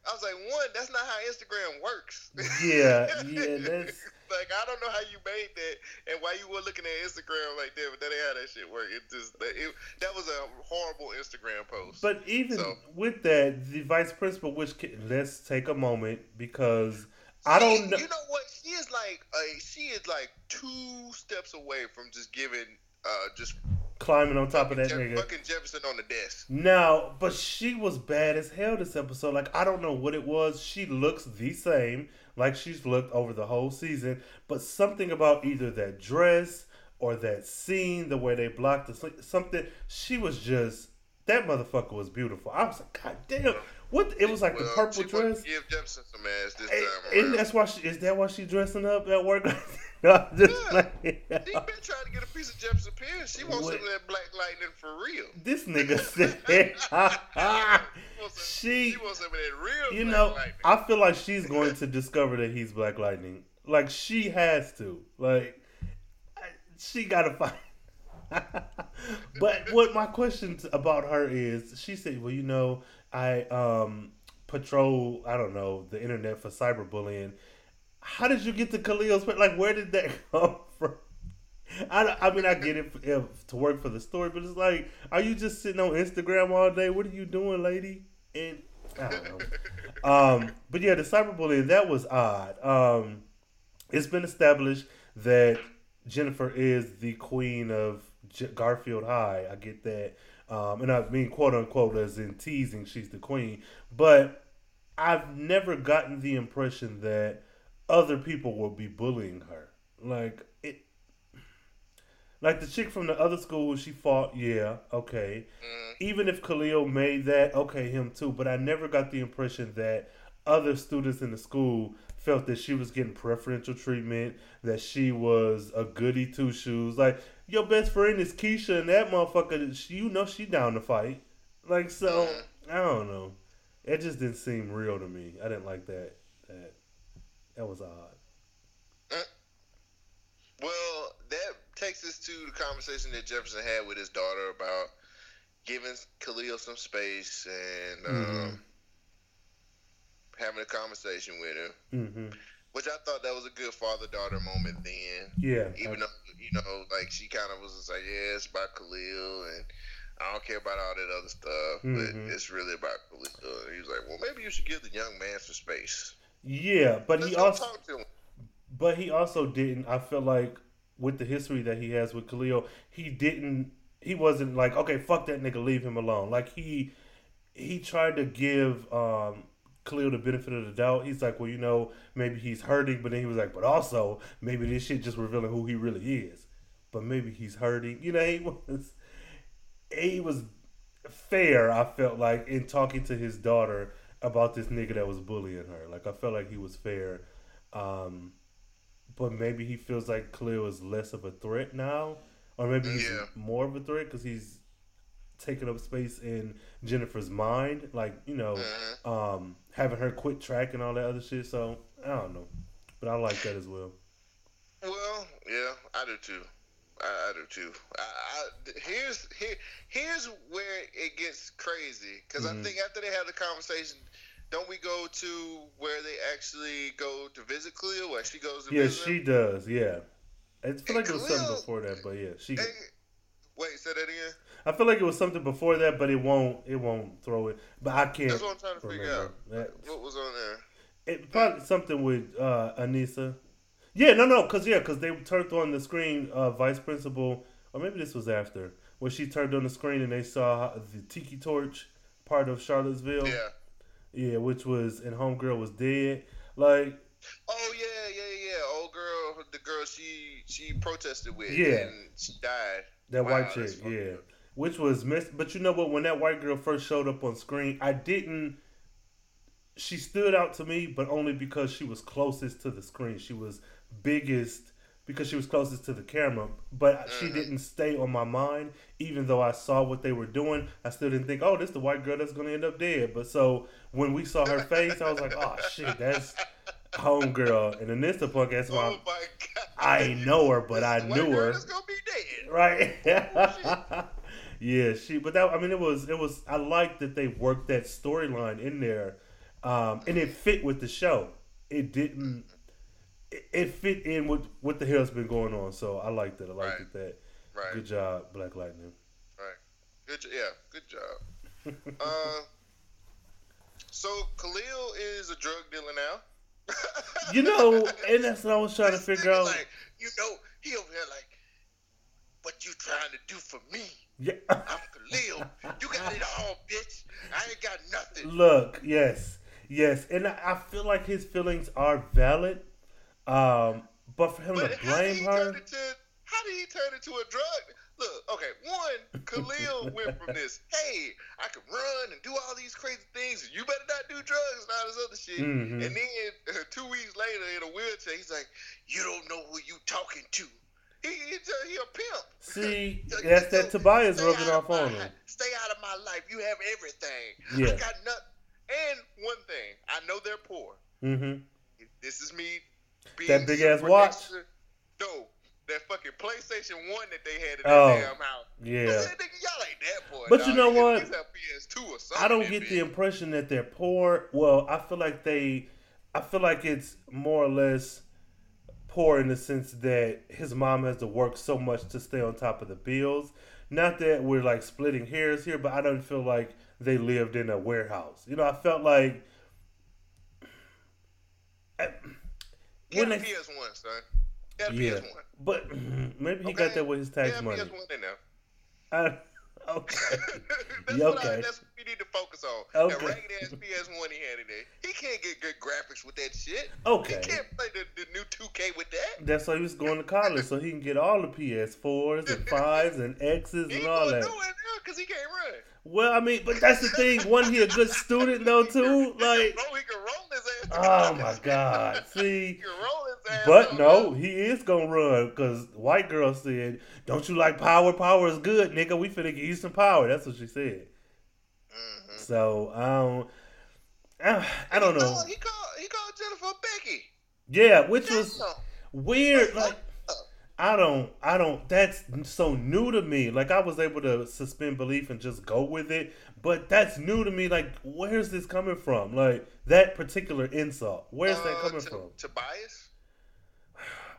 I was like, one, that's not how Instagram works. Yeah, yeah, that's- like I don't know how you made that and why you were looking at Instagram like that, but that ain't how that shit work. It just that, it, that was a horrible Instagram post. But even So- with that, the vice principal, which let's take a moment because I don't know. You know what? She is like a she is like two steps away from just giving uh just climbing on top of that Jeff- nigga. fucking Jefferson on the desk. Now, but she was bad as hell this episode. Like I don't know what it was. She looks the same, like she's looked over the whole season. But something about either that dress or that scene, the way they blocked the something. She was just that motherfucker was beautiful. I was like, God damn, what? It was like the purple dress. Give Jefferson some ass this time and that's why she is that why she dressing up at work? no, I'm just Yeah. like, She been trying to get a piece of Jefferson Pierce. She wants What? some of that Black Lightning for real. this nigga said She wants some, she wants some of that real you Black know, Lightning. I feel like she's going to discover that he's Black Lightning. Like she has to. Like she got to find. but what my question about her is, she said, "Well, you know, I um patrol. I don't know the internet for cyberbullying. How did you get to Khalil's? Like, where did that come from?" I, I mean, I get it if, to work for the story, but it's like, are you just sitting on Instagram all day? What are you doing, lady? And I don't know. um, but yeah, the cyberbullying that was odd. Um, it's been established that Jennifer is the queen of Garfield High. I get that, um, and I mean quote unquote as in teasing. She's the queen, but I've never gotten the impression that other people will be bullying her. Like it, like the chick from the other school she fought. Yeah, okay. Even if Khalil made that, okay, him too. But I never got the impression that other students in the school felt that she was getting preferential treatment, that she was a goody two shoes. Like your best friend is Keisha, and that motherfucker, she- you know, she down to fight. Like so, I don't know. It just didn't seem real to me. I didn't like that. That that was odd. Well, that takes us to the conversation that Jefferson had with his daughter about giving Khalil some space and um, Mhm. having a conversation with him, hmm which I thought that was a good father daughter moment then. Yeah. Even though, you know, like she kind of was just like, yeah, it's about Khalil and I don't care about all that other stuff, Mhm. but it's really about Khalil. And he was like, well, maybe you should give the young man some space. yeah, but Let's he also talk to him. But he also didn't. I feel like with the history that he has with Khalil, he didn't. He wasn't like, okay, fuck that nigga, leave him alone. Like he he tried to give um, Khalil the benefit of the doubt. He's like, well, you know, maybe he's hurting, but then he was like, but also maybe this shit just revealing who he really is. But maybe he's hurting. You know, he was he was fair. I felt like in talking to his daughter about this nigga that was bullying her. Like I felt like he was fair. Um, but maybe he feels like Khalil is less of a threat now, or maybe he's Yeah. more of a threat because he's taking up space in Jennifer's mind, like you know, Mm-hmm. um, having her quit track and all that other shit. So I don't know, but I like that as well. Well, yeah, I do too. I, I do too. I, I, here's here, here's where it gets crazy because Mhm. I think after they have the conversation, don't we go to where they actually go to visit Cleo? Where she goes to Yeah, visit? she does. Yeah, I feel And like it was something before that, but yeah, she. Hey, wait, say that again. I feel like it was something before that, but it won't. It won't throw it. But I can't. That's what I'm trying to figure out. That- What was on there? It probably something with uh, Anissa. Yeah, no, no, cause yeah, cause they turned on the screen. Uh, Vice principal, or maybe this was after, when she turned on the screen and they saw the Tiki Torch part of Charlottesville. Yeah. Yeah, which was and Homegirl was dead. Like, Oh yeah, yeah, yeah. Old girl, the girl she she protested with. Yeah. And she died. That Wow, white chick, yeah. Which was missed. But you know what? When that white girl first showed up on screen, I didn't. She stood out to me, but only because she was closest to the screen. She was biggest because she was closest to the camera. But she mm-hmm. didn't stay on my mind, even though I saw what they were doing. I still didn't think, oh, this is the white girl that's going to end up dead. But so when we saw her face, I was like, oh, shit, that's homegirl. And then this the punk ass Oh mom. my god. I ain't know her, but I knew her. Gonna be dead. right oh, yeah she but that i mean it was it was i like that they worked that storyline in there um and it fit with the show it didn't it, it fit in with what the hell's been going on so i liked it i liked Right. it that Right. good job black lightning Right. Good. Yeah. Good job. uh, so Khalil is a drug dealer now. you know and that's what i was trying to figure out Like, you know, he over here like, what you trying to do for me? Yeah I'm Khalil. You got it all, bitch. I ain't got nothing. Look, yes, yes, and I, feel like his feelings are valid. Um, but for him But to blame he her, into? How did he turn into a drug? Look, okay. One, Khalil went from this. Hey, I can run and do all these crazy things. You better not do drugs and all this other shit. Mhm. And then uh, two weeks later, in a wheelchair, he's like, "You don't know who you talking to." He, he's a, he a pimp. see, that's that Tobias rubbing off on him. Stay out of my life. You have everything. Yeah. I got nothing. And one thing, I know they're poor. Mm-hmm. This is me. Being That big ass watch? extra- No, that fucking PlayStation One that they had in Oh, that damn house. yeah. I said, nigga, y'all ain't that poor. But dog. you know what? at least have PS2 or something. I don't get that the impression that they're poor. Well, I feel like they, I feel like it's more or less poor in the sense that his mom has to work so much to stay on top of the bills. Not that we're like splitting hairs here, but I don't feel like they lived in a warehouse. You know, I felt like when a they- PS1, son. A yeah, PS1. but maybe he Okay? got that with his tax money. PS1 in there. I, okay. that's, Yeah, what I, that's what we need to focus on. Okay. That ragged ass PS1 he had in there. He can't get good graphics with that shit. Okay. He can't play the, the new 2K with that. That's why he was going to college, so he can get all the PS4s and 5s and X's and all that. do it now because he can't run. Well, I mean, but that's the thing. Wasn't he a good student though, too? Like, Bro, he can roll his ass. Oh my God. See, can roll his ass. but no, he is gonna run because white girl said, "Don't you like power? Power is good, nigga. We finna give you some power." That's what she said. Mhm. So I don't, I, I don't He know. called- He called. He called Jennifer Becky. Yeah, which was weird. Like, I don't, I don't. That's so new to me. Like I was able to suspend belief and just go with it, but that's new to me. Like, where's this coming from? Like that particular insult. Where's that Uh, coming to, from? Tobias.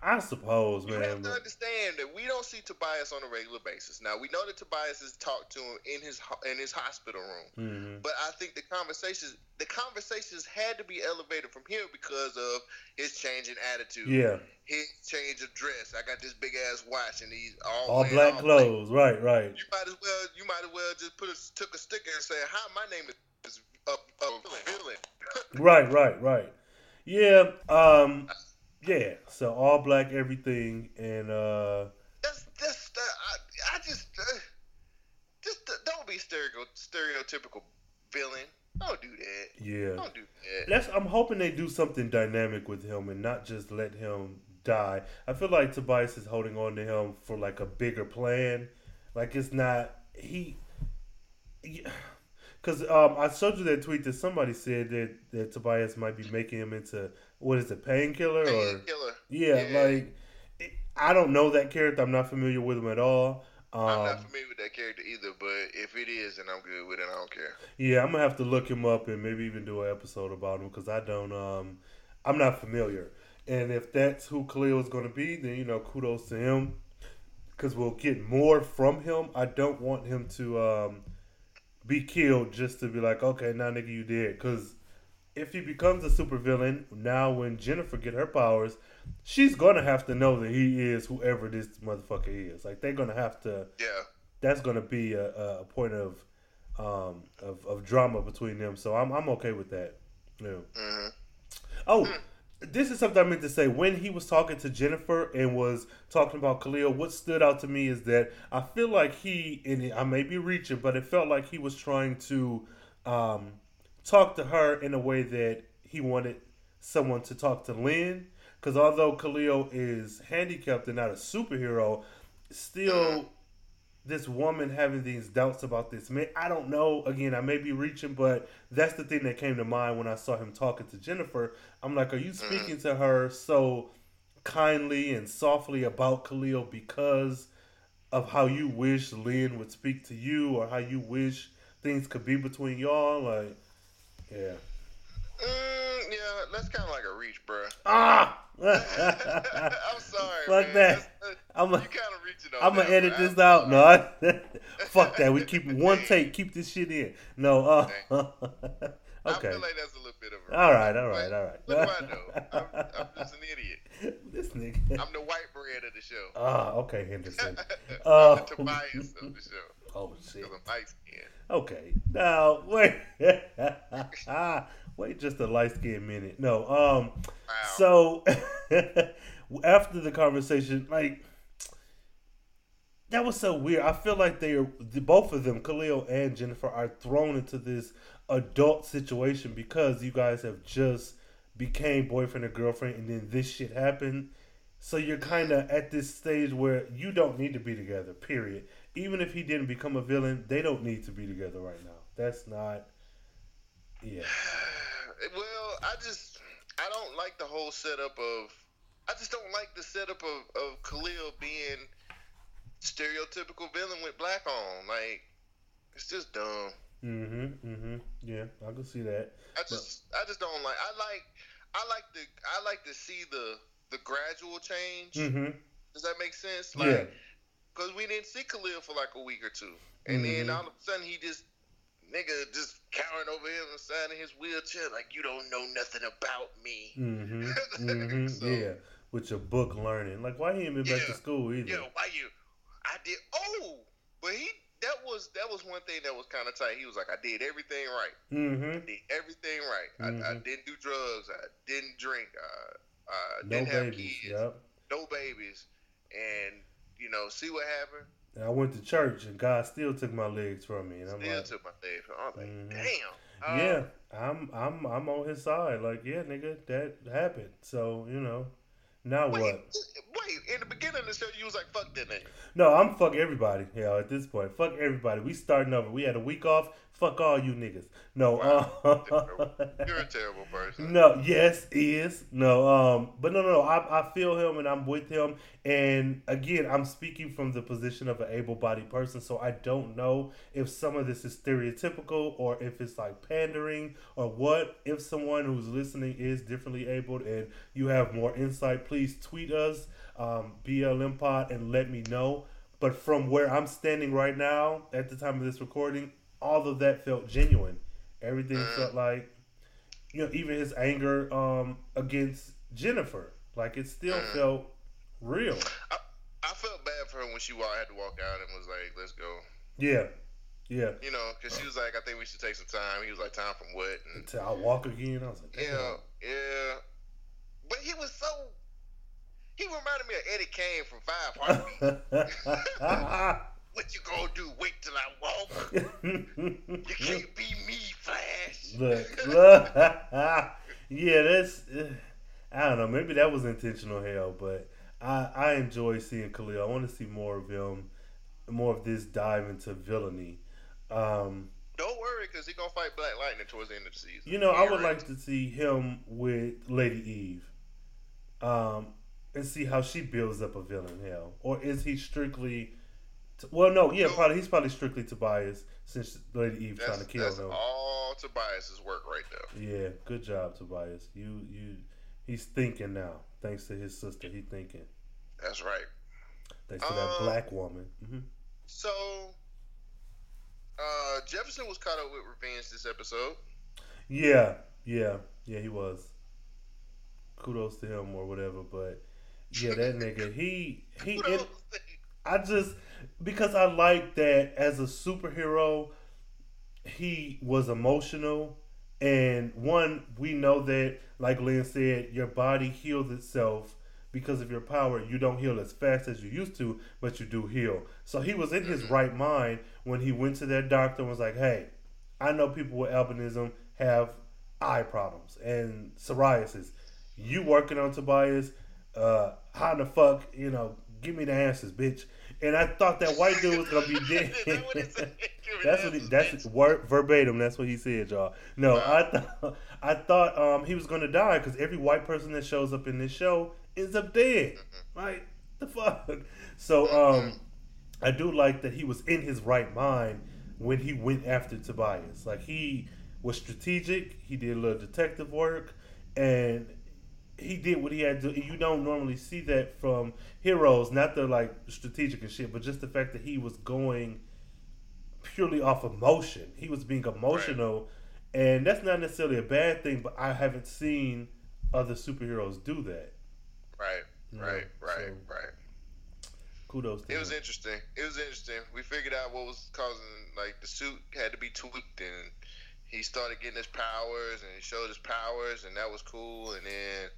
I suppose, You man. have to understand that we don't see Tobias on a regular basis. Now we know that Tobias has talked to him in his in his hospital room, Mhm. but I think the conversations the conversations had to be elevated from here because of his change in attitude. Yeah, his change of dress. I got this big ass watch and he's all, all black all clothes. Right, right. You might as well you might as well just put a, took a sticker and say, "Hi, my name is uh, uh, villain." Right, right, right. Yeah, um, yeah. So all black everything, and uh, That's that's uh, I, I just uh, just uh, don't be stereo, stereotypical villain. Don't do that. yeah. Don't do that. That's. I'm hoping they do something dynamic with him and not just let him die. I feel like Tobias is holding on to him for like a bigger plan. Like it's not he. Because um, I showed you that tweet that somebody said that, that Tobias might be making him into what is it, painkiller or Painkiller. yeah, Yeah. like it, I don't know that character. I'm not familiar with him at all. Um, I'm not familiar with that character either, but if it is, then I'm good with it. I don't care. Yeah, I'm gonna have to look him up and maybe even do an episode about him because I don't. Um, I'm not familiar. And if that's who Khalil is gonna be, then you know, kudos to him because we'll get more from him. I don't want him to um, be killed just to be like, okay, now nigga, you did. Because if he becomes a supervillain, now when Jennifer get her powers, she's gonna have to know that he is whoever this motherfucker is. Like they're gonna have to Yeah. that's going to be a, a point of, um, of of drama between them. So I'm I'm okay with that. Yeah. hmm Oh, this is something I meant to say. When he was talking to Jennifer and was talking about Khalil, what stood out to me is that I feel like he and I may be reaching, but it felt like he was trying to um, talk to her in a way that he wanted someone to talk to Lynn. Because although Khalil is handicapped and not a superhero, still this woman having these doubts about this man. I don't know. Again, I may be reaching, but that's the thing that came to mind when I saw him talking to Jennifer. I'm like, are you mm. speaking to her so kindly and softly about Khalil because of how you wish Lynn would speak to you or how you wish things could be between y'all? Like, yeah. Mm, yeah, that's kind of like a reach, bruh. Ah! I'm sorry, Fuck man. that. That's- uh, I'm you kind of reaching on I'm gonna edit bruh. this I'm out. No, I, fuck that. We keep one take. Keep this shit in. No, uh, okay. I feel like that's a little bit of a All right, all right, all right. What do I know? I'm, I'm just an idiot. this nigga. I'm the white bread of the show. Ah, okay, Henderson. I'm Uh, the Tobias of the show. oh shit. Because I'm light skinned. Okay, now wait, wait, just a light skin minute. No, um, Wow. so after the conversation, like that was so weird. I feel like they are both of them, Khalil and Jennifer, are thrown into this adult situation because you guys have just became boyfriend and girlfriend, and then this shit happened. So you're kind of at this stage where you don't need to be together. Period. Even if he didn't become a villain, they don't need to be together right now. That's not. Yeah. Well, I just I don't like the whole setup of I just don't like the setup of, of Khalil being stereotypical villain with black on. Like it's just dumb. Mm-hmm. Mm-hmm. Yeah, I can see that. I just I just don't like I like I like the I like to see the the gradual change. Mm-hmm. Does that make sense? Yeah. Because we didn't see Khalil for like a week or two. And Mhm. then all of a sudden he just nigga just cowering over him inside in his wheelchair like you don't know nothing about me. Mm-hmm. Mm-hmm. So- yeah. With your book learning, like why he ain't been back to school either? Yeah, why you? I did. Oh, but he that was that was one thing that was kind of tight. He was like, I did everything right. Mm-hmm. I did everything right. I, I Mhm. didn't do drugs. I didn't drink. Uh, I No didn't have babies. kids. Yep. No babies. And you know, see what happened. And I went to church and God still took my legs from me, and I'm Still like, took my day. I was like, Mhm. damn. Yeah, I'm I'm I'm on his side. Like, yeah, nigga, that happened. So you know, now Wait, what? wait. In the beginning of the show, you was like, "Fuck that nigga." No, I'm fuck everybody. Yeah, at this point, fuck everybody. We starting over. We had a week off. Fuck all you niggas. No, uh, You're a terrible person. no, yes, is no, um, but no, no, no. I, I feel him and I'm with him. And again, I'm speaking from the position of an able-bodied person, so I don't know if some of this is stereotypical or if it's like pandering or what. If someone who's listening is differently abled and you have more insight, please tweet us, um, BLM Pod, and let me know. But from where I'm standing right now, at the time of this recording, all of that felt genuine. Everything felt like you know, even his anger um, against Jennifer, like it still felt real. I, I felt bad for her when she had to walk out and was like, "Let's go." Yeah, yeah. You know, because she was like, "I think we should take some time." He was like, "Time from what?" And Until I walk again, I was like, yeah, yeah. But he was so. He reminded me of Eddie Kane from Five Heartbeats. what you gonna do? Wait till I walk? You can't be me, Flash. look, look. yeah, that's. uh, I don't know. Maybe that was intentional hell, but I I enjoy seeing Khalil. I want to see more of him, more of this dive into villainy. Um, Don't worry, because he's gonna fight Black Lightning towards the end of the season. you know, I would like to see him with Lady Eve, um, and see how she builds up a villain hell, or is he strictly? Well, no, yeah, probably he's probably strictly Tobias since Lady Eve trying to kill that's him. all Tobias's work right there. Yeah, good job, Tobias. You you he's thinking now. Thanks to his sister, he thinking. That's right. Thanks to that Um, black woman. hmm So, uh, Jefferson was caught up with revenge this episode. Yeah, yeah, yeah. He was. Kudos to him or whatever, but yeah, that nigga. He he. It, I just because I like that as a superhero, he was emotional. And one, we know that, like Lynn said, your body heals itself because of your power. You don't heal as fast as you used to, but you do heal. So he was in his right mind when he went to that doctor and was like, "Hey, I know people with albinism have eye problems and psoriasis. You working on Tobias? Uh, how the fuck? You know, give me the answers, bitch." And I thought that white dude was gonna be dead. Is that what he said? Give me that's what he, that's word, verbatim. That's what he said, y'all. No, I thought I thought um, he was gonna die because every white person that shows up in this show ends up dead. Like the fuck. So um, I do like that he was in his right mind when he went after Tobias. Like he was strategic. He did a little detective work, and he did what he had to. You don't normally see that from heroes. Not the like strategic and shit, but just the fact that he was going purely off emotion. He was being emotional, and that's not necessarily a bad thing. But I haven't seen other superheroes do that. Right, Yeah, right, right, so- right. Kudos to It was interesting. It was interesting. We figured out what was causing, like, the suit had to be tweaked, and he started getting his powers, and he showed his powers, and that was cool. And then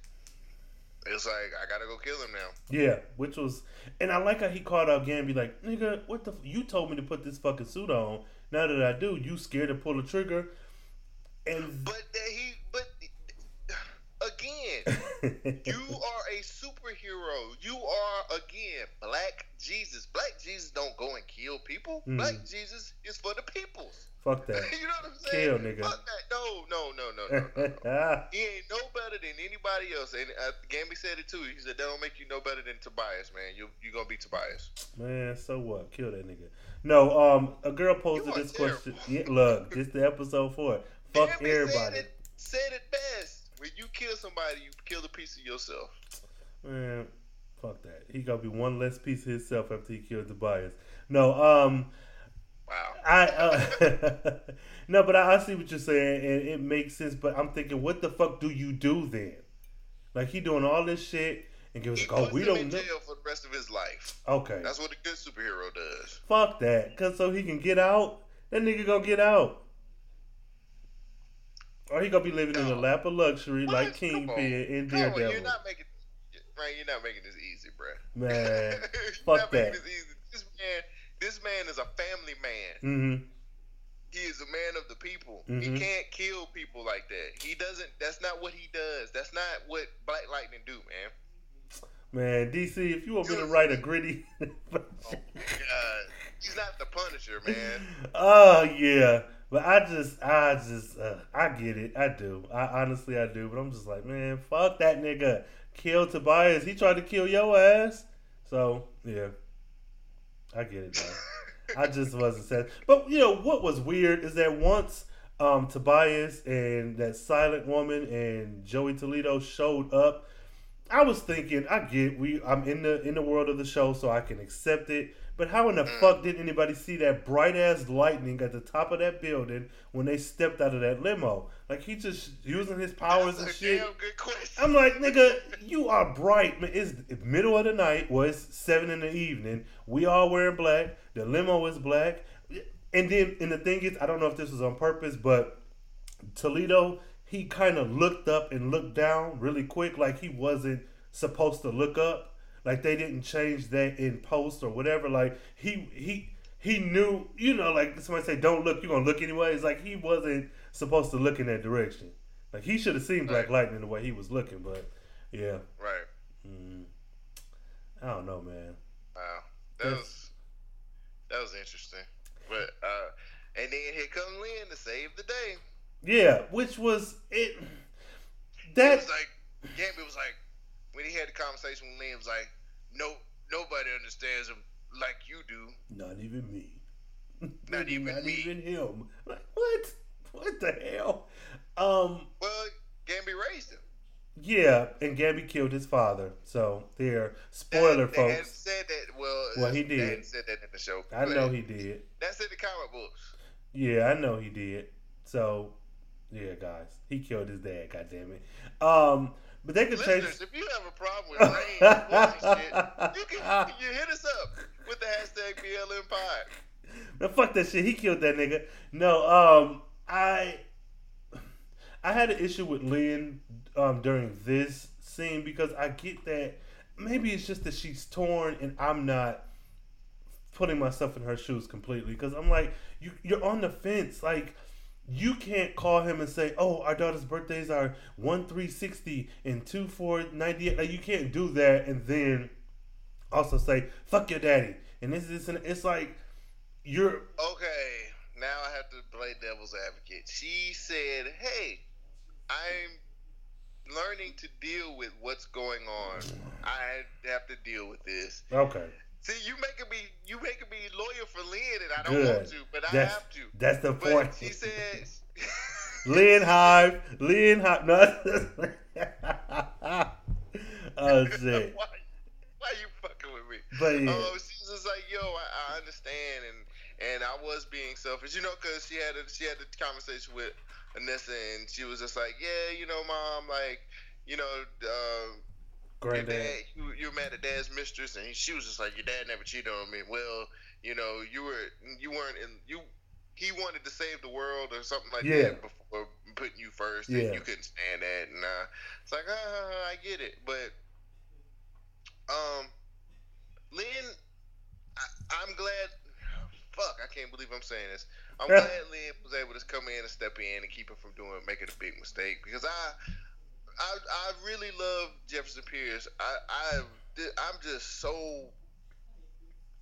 it was like, I gotta go kill him now. Yeah, which was, and I like how he called out Gambi like, nigga, what the? F- you told me to put this fucking suit on. Now that I do, you scared to pull the trigger, and But that he, again, you are a superhero. You are again Black Jesus. Black Jesus don't go and kill people. Mhm. Black Jesus is for the peoples. fuck that. you know what I'm saying? Kill, nigga. Fuck that. No, no, no, no, no, no. Ah, He ain't no better than anybody else. And uh, Gambi said it too. He said that don't make you no better than Tobias, man. You you gonna be Tobias. Man, so what? Kill that nigga. No, um, a girl posted this question. Yeah, look, this the episode for it. Fuck Gambi everybody. Said it, said it best. When you kill somebody, you kill a piece of yourself. Man, fuck that. He gonna be one less piece of himself after he killed the Tobias. No, um, Wow. I uh, no, but I, I see what you're saying, and it makes sense. But I'm thinking, what the fuck do you do then? Like he doing all this shit, and gives He like, oh, we don't in know. jail for the rest of his life. Okay, That's what a good superhero does. fuck that, cause so he can get out. That nigga gonna get out, or he gonna be living in a lap of luxury like What? On. Kingpin and Come on, Daredevil. You're not making, right? You're not making this easy, bruh. Man, you're fuck not that. this easy. This man, this man is a family man. Mm-hmm. He is a man of the people. Mhm. He can't kill people like that. He doesn't. That's not what he does. That's not what Black Lightning do, man. Man, DC, if you want me to write a gritty, Oh God, he's not the Punisher, man. oh yeah, but I just, I just, uh, I get it, I do, I honestly, I do, but I'm just like, man, fuck that nigga, kill Tobias, he tried to kill your ass, so yeah, I get it. I just wasn't sad, but you know what was weird is that once um, Tobias and that silent woman and Joey Toledo showed up. I was thinking, I get we I'm in the in the world of the show, so I can accept it. But how in the mm. fuck did anybody see that bright ass lightning at the top of that building when they stepped out of that limo? Like he just using his powers and That's a shit. damn good question. I'm like, nigga, you are bright, man. It's middle of the night. Well, it's seven in the evening. We all wearing black. The limo is black. And then, and the thing is, I don't know if this was on purpose, but Toledo, he kind of looked up and looked down really quick, like he wasn't supposed to look up. Like they didn't change that in post or whatever. Like he he he knew, you know, like somebody say, "Don't look," you're gonna look anyway. It's like he wasn't supposed to look in that direction. Like he should have seen Black Right. Lightning the way he was looking, but Yeah. Right. Mm. I don't know, man. Wow. That was that was interesting. But uh and then here comes Lynn to save the day. Yeah, which was it. It That was like Gambi was like when he had the conversation with Lynn was like, No nobody understands him like you do. not even me. Not even not me. even him. Like what? What the hell? Um. Well, Gambi raised him. Yeah, and Gambi killed his father. So there. Spoiler, They- they folks. said that well Well, he did. said that in the show. I know he did. That's in the comic books. Yeah, I know he did. So, yeah, guys, he killed his dad. God damn it. Um, but they could change. Listeners, if you have a problem with Rain shit, you can you hit us up with the hashtag BLM Pod. Fuck that shit. He killed that nigga. No, um, I, I had an issue with Lynn um during this scene because I get that maybe it's just that she's torn and I'm not putting myself in her shoes completely because I'm like you you're on the fence like you can't call him and say oh our daughter's birthdays are one three sixty and two four ninety eight like you can't do that and then also say fuck your daddy and this is it's like you're Okay, now I have to play devil's advocate. She said, "Hey, I'm learning to deal with what's going on. I have to deal with this." okay See, you making me you making me lawyer for Lynn, and I don't good want to, but I have to. that's the But point she said, Lynn Hive Lynn Hive no oh shit why, why you fucking with me? But yeah. Oh, she's just like, yo, I, I understand, and and I was being selfish, you know, because she had a, she had a conversation with Anissa, and she was just like, yeah, you know, mom, like, you know, uh, your granddad dad, you, you were mad at dad's mistress, and she was just like, your dad never cheated on me. Well, you know, you were you weren't in you. He wanted to save the world or something like Yeah. that before putting you first, Yeah. and you couldn't stand that. And uh, it's like, ah, I get it, but um, Lynn, I, I'm glad. Fuck, I can't believe I'm saying this. I'm glad Lynn was able to come in and step in and keep her from doing making a big mistake because I, I, I really love Jefferson Pierce. I, I, I'm just so.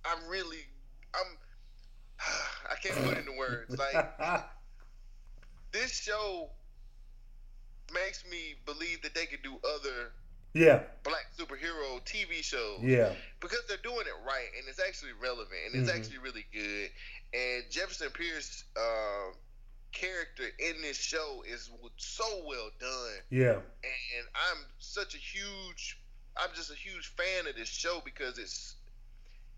I'm really, I'm. I can't put it into words. Like this show makes me believe that they could do other yeah black superhero TV shows yeah because they're doing it right and it's actually relevant and it's Mhm. actually really good. And Jefferson Pierce uh, character in this show is so well done, yeah and I'm such a huge, I'm just a huge fan of this show because it's.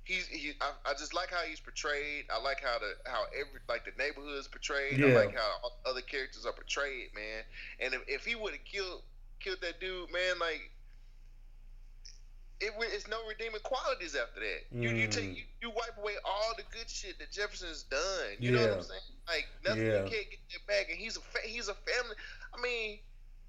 He's he. I, I just like how he's portrayed. I like how the how every like the neighborhood's portrayed. I like how other characters are portrayed, man. And if, if he would have killed killed that dude, man, like it, it's no redeeming qualities after that. You you take Mm. you, you wipe away all the good shit that Jefferson's done. You know what I'm saying? Like nothing Yeah. you can't get that back. And he's a fa- he's a family. I mean,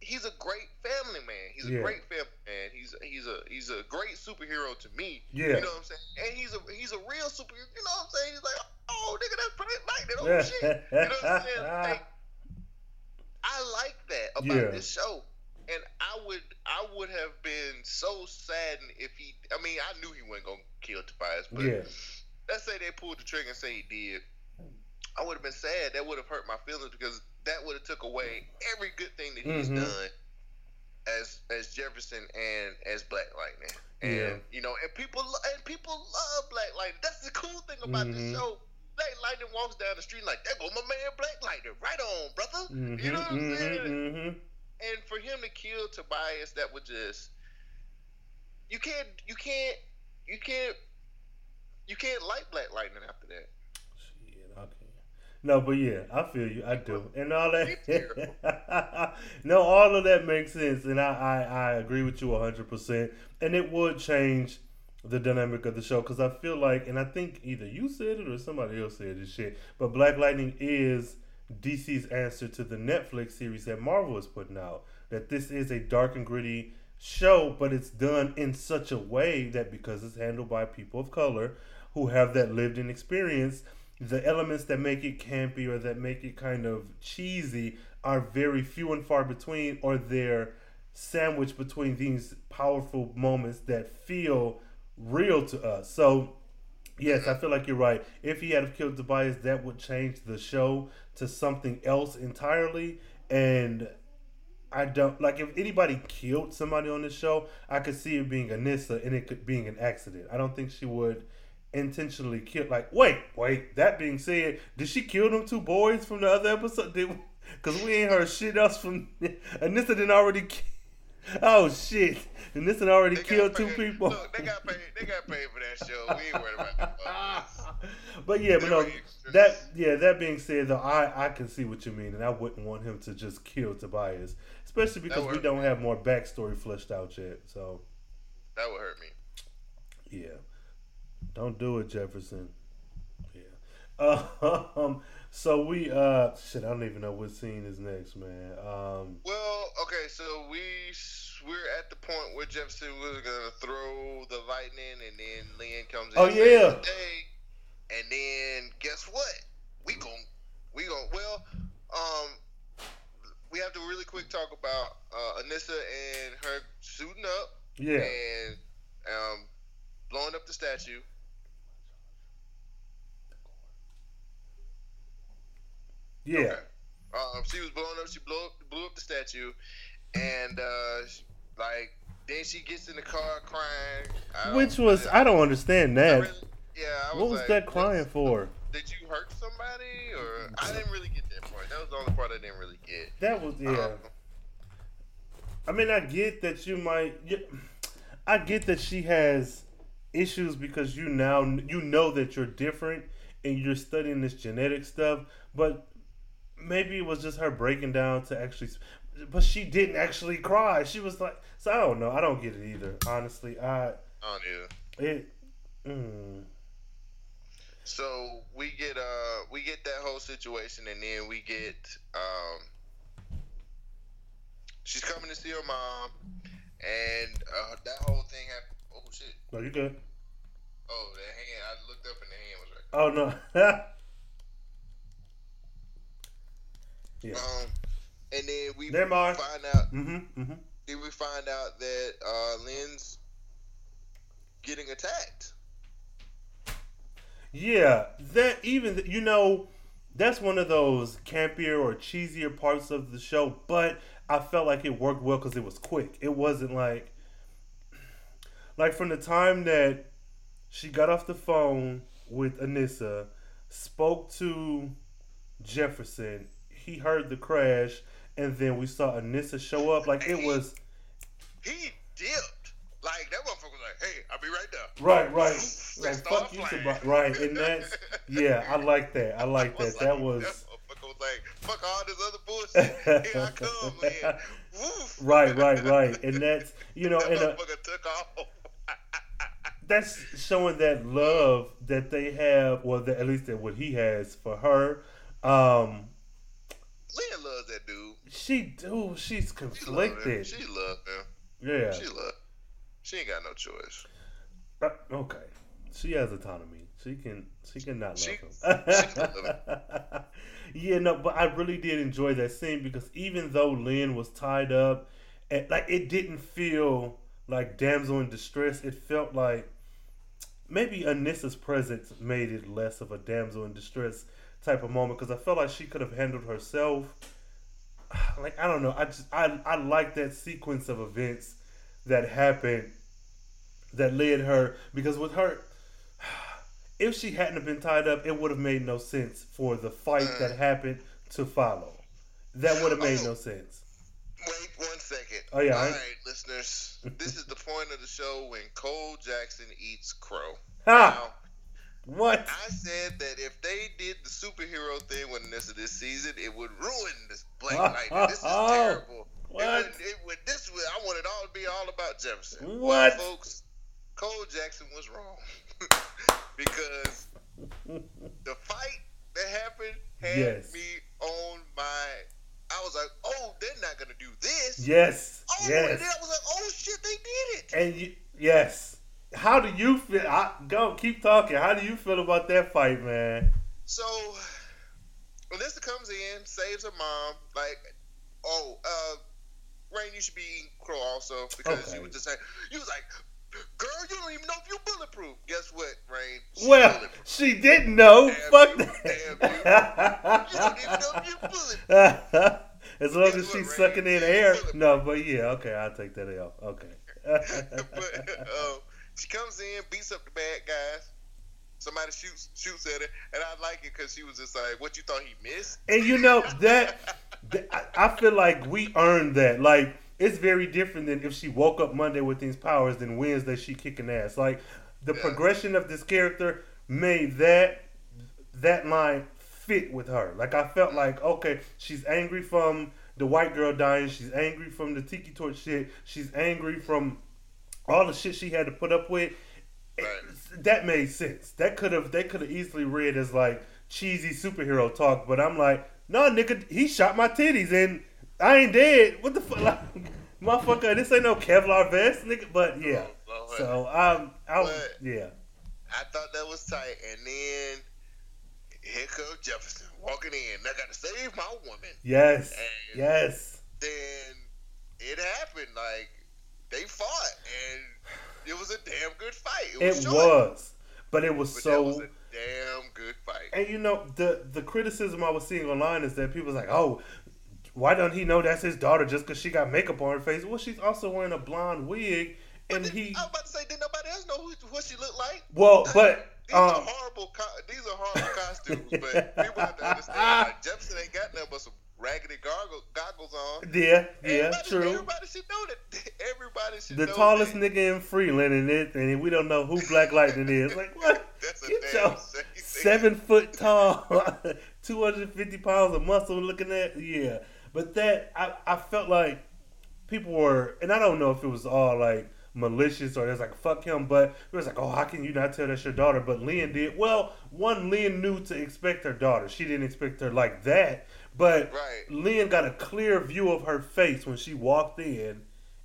he's a great family man. He's a Yeah. great family man. He's he's a he's a great superhero to me. Yeah. You know what I'm saying? And he's a he's a real superhero. You know what I'm saying? He's like, oh nigga, that's Black Lightning. Oh shit. You know what I'm saying? Like, I like that about Yeah. this show. And I would I would have been so saddened if he I mean, I knew he wasn't gonna kill Tobias, but yeah let's say they pulled the trigger and say he did. I would have been sad. That would have hurt my feelings because that would have took away every good thing that he's Mhm. done as as Jefferson and as Black Lightning. And Yeah. you know, and people and people love Black Lightning. That's the cool thing about Mhm. the show. Black Lightning walks down the street like, "There go my man Black Lightning, right on, brother." mm-hmm, You know what I'm saying? And for him to kill Tobias, that would just you can't you can't you can't you can't like Black Lightning after that. Shit, can't. No, but yeah, I feel you. I do, and all that. no, all of that makes sense, and I I, I agree with you hundred percent. And it would change the dynamic of the show because I feel like, and I think either you said it or somebody else said this shit. But Black Lightning is DC's answer to the Netflix series that Marvel is putting out. That this is a dark and gritty show, but it's done in such a way that because it's handled by people of color who have that lived in experience, the elements that make it campy or that make it kind of cheesy are very few and far between, or they're sandwiched between these powerful moments that feel real to us. So, yes, I feel like you're right. If he had killed Tobias, that would change the show to something else entirely. And I don't like if anybody killed somebody on this show, I could see it being Anissa and it could being an accident. I don't think she would intentionally kill. Like, wait, wait. That being said, did she kill them two boys from the other episode? Did because we ain't heard shit else from Anissa didn't already. ki- Oh shit! And this done already killed two people. Look, they got paid. They got paid for that show. We ain't worried about that. but yeah, but no, that yeah. That being said, though, I I can see what you mean, and I wouldn't want him to just kill Tobias, especially because we don't have more backstory fleshed out yet. So That would hurt me. yeah, don't do it, Jefferson. Yeah. Um. So we uh shit. I don't even know what scene is next, man. Um. Well, okay, so we we're at the point where Jefferson was gonna throw the lightning, and then Lynn comes in. Oh, yeah. the day, and then guess what? We gon' we gon' well, um, we have to really quick talk about uh, Anissa and her suiting up Yeah. and um blowing up the statue. Yeah. Okay. Um, she was blowing up. She blew up, blew up the statue, and uh, like then she gets in the car crying. Which was I don't understand that. really- yeah. I What was like, that crying for? Did you hurt somebody, or I didn't really get that part. That was the only part I didn't really get. That was yeah. Um, I mean, I get that you might. I get that she has issues because you now you know that you're different and you're studying this genetic stuff, but maybe it was just her breaking down to actually. But she didn't actually cry. She was like, so I don't know. I don't get it either. Honestly, I I don't know. it. Mm, So we get uh we get that whole situation, and then we get um she's coming to see her mom, and uh, that whole thing happened. Oh shit! no, you good? Oh, the hand. I looked up and the hand was right. Oh no. yeah. Um, and then we find out. Mm-hmm. Mm-hmm. Then we find out that uh, Lynn's getting attacked. Yeah, that even you know, that's one of those campier or cheesier parts of the show. But I felt like it worked well because it was quick. It wasn't like, like from the time that she got off the phone with Anissa, spoke to Jefferson, he heard the crash, and then we saw Anissa show up. Like it was He dipped. Like that motherfucker was like, "Hey, I'll be right there." right, right, like fuck you. Right, and that's yeah, I like that. I like I that. That was. like, "Fuck all this other bullshit. Here I come, man." Woof. Right, right, right, and that's you know, That and uh, motherfucker took off. that's showing that love that they have, or that at least that what he has for her. Um, Lynn loves that dude. she do, she's She love him. conflicted. She love him. Yeah, She love. She ain't got no choice. Uh, okay. She has autonomy. She can, she can not love She- him. she love yeah, no, but I really did enjoy that scene because even though Lynn was tied up, and like it didn't feel like damsel in distress. It felt like maybe Anissa's presence made it less of a damsel in distress type of moment because I felt like she could have handled herself. Like I don't know, I just I I like that sequence of events that happened that led her because with her if she hadn't have been tied up it would have made no sense for the fight that mm. happened to follow that would have made oh. no sense Wait one second. Oh, yeah, All right, listeners. This is the point of the show when Cole Jackson eats crow. Ha! Now, what I said that if they did the superhero thing with this this season, it would ruin this Black Lightning. This is Oh, terrible. what? It would, it would, this would, I want it all to be all about Jefferson. Well, What? folks? Cole Jackson was wrong because the fight that happened had Yes. me on my. I was like, oh, they're not gonna do this. yes Oh, and then yes I was like, oh shit, they did it. and you yes how do you feel I, go keep talking how do you feel about that fight man So Anissa comes in, saves her mom. Like, oh, uh, Rain, you should be eating crow also because Okay. you was just saying you was like, girl, you don't even know if you bulletproof. Guess what, Rain? She Well, she didn't know. Damn Fuck you, that. You don't even know if you bulletproof. as long Guess as she's what, sucking in air. No, but yeah, okay, I'll take that L. Okay. but um, she comes in, beats up the bad guys. Somebody shoots shoots at her, and I like it because she was just like, "What you thought he missed?" and you know that, that- I I feel like we earned that. Like it's very different than if she woke up Monday with these powers, then Wednesday she kicking ass. Like the Yeah. progression of this character made that that line fit with her. Like I felt mm. like okay, she's angry from the white girl dying. She's angry from the tiki torch shit. She's angry from all the shit she had to put up with. Right. That made sense. That could have they could have easily read as like cheesy superhero talk, but I'm like, no, nigga, he shot my titties and I ain't dead. What the fuck, like, motherfucker? This ain't no Kevlar vest, nigga. But yeah, Oh, so um, I was yeah, I thought that was tight, and then here comes Jefferson walking in. I got to save my woman. yes, And yes, then it happened. Like they fought, and it was a damn good fight. It was. it was, but it was But so. was a damn good fight. And you know the the criticism I was seeing online is that people was like, "Oh, why don't he know that's his daughter just because she got makeup on her face?" Well, she's also wearing a blonde wig, and But he I was about to say, did nobody else know who, what she looked like? well, but These are um, horrible. These are horrible costumes, but people have to understand. Like Jefferson ain't got nothing but some raggedy gargle, goggles on. yeah, yeah, everybody, true. Everybody should know that. Everybody should know The tallest that. nigga in Freeland, and it, and we don't know who Black Lightning is. Like what? That's a Get damn seven foot tall, two hundred fifty pounds of muscle. Looking at yeah, but that I I felt like people were, and I don't know if it was all like malicious or it's like fuck him, but it was like, oh, how can you not tell that's your daughter? But Lynn did. Well, one Lynn knew to expect her daughter. She didn't expect her like that, but Right. Lynn got a clear view of her face when she walked in,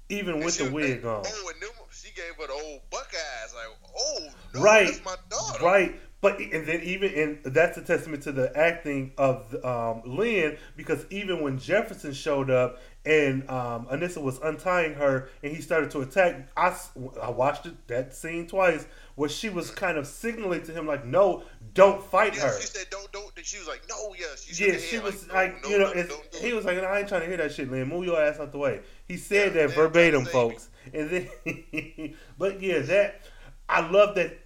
even And with the was- wig on. Oh, and then she gave her the old Buckeyes. Like, oh, no, Right. that's my daughter. Right. But and then even and that's a testament to the acting of um, Lynn because even when Jefferson showed up and um, Anissa was untying her and he started to attack, I, I watched it, that scene twice where she was kind of signaling to him like, "No, don't fight Yeah, her." she said, don't, don't. She was like, no, yeah. She Yeah, she was no, like, no, you know, no, don't do he was like, I ain't trying to hear that shit, Lynn. Move your ass out the way. He said Yeah, that man, verbatim, trying to save folks. And then, but yeah, that I love that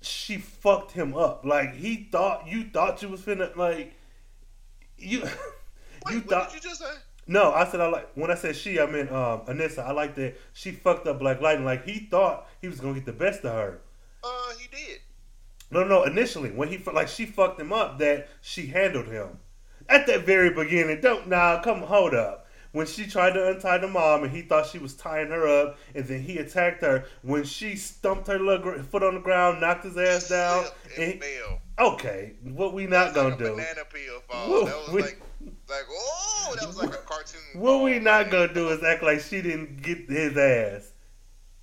she fucked him up. Like he thought you thought you was finna like you. Wait, you what thought did you just say? no, I said I like when I said she, I meant um, Anissa. I like that she fucked up Black Lightning. Like he thought he was gonna get the best of her. Uh, he did. No, no, initially when he like she fucked him up that she handled him at that very beginning. Don't now come hold up. When she tried to untie the mom and he thought she was tying her up, and then he attacked her. When she stumped her little foot on the ground, knocked his ass down. And and he, okay, what we not gonna like do? Banana peel fall. That was we- like, like, oh, that was like a cartoon. What we not gonna do is act like she didn't get his ass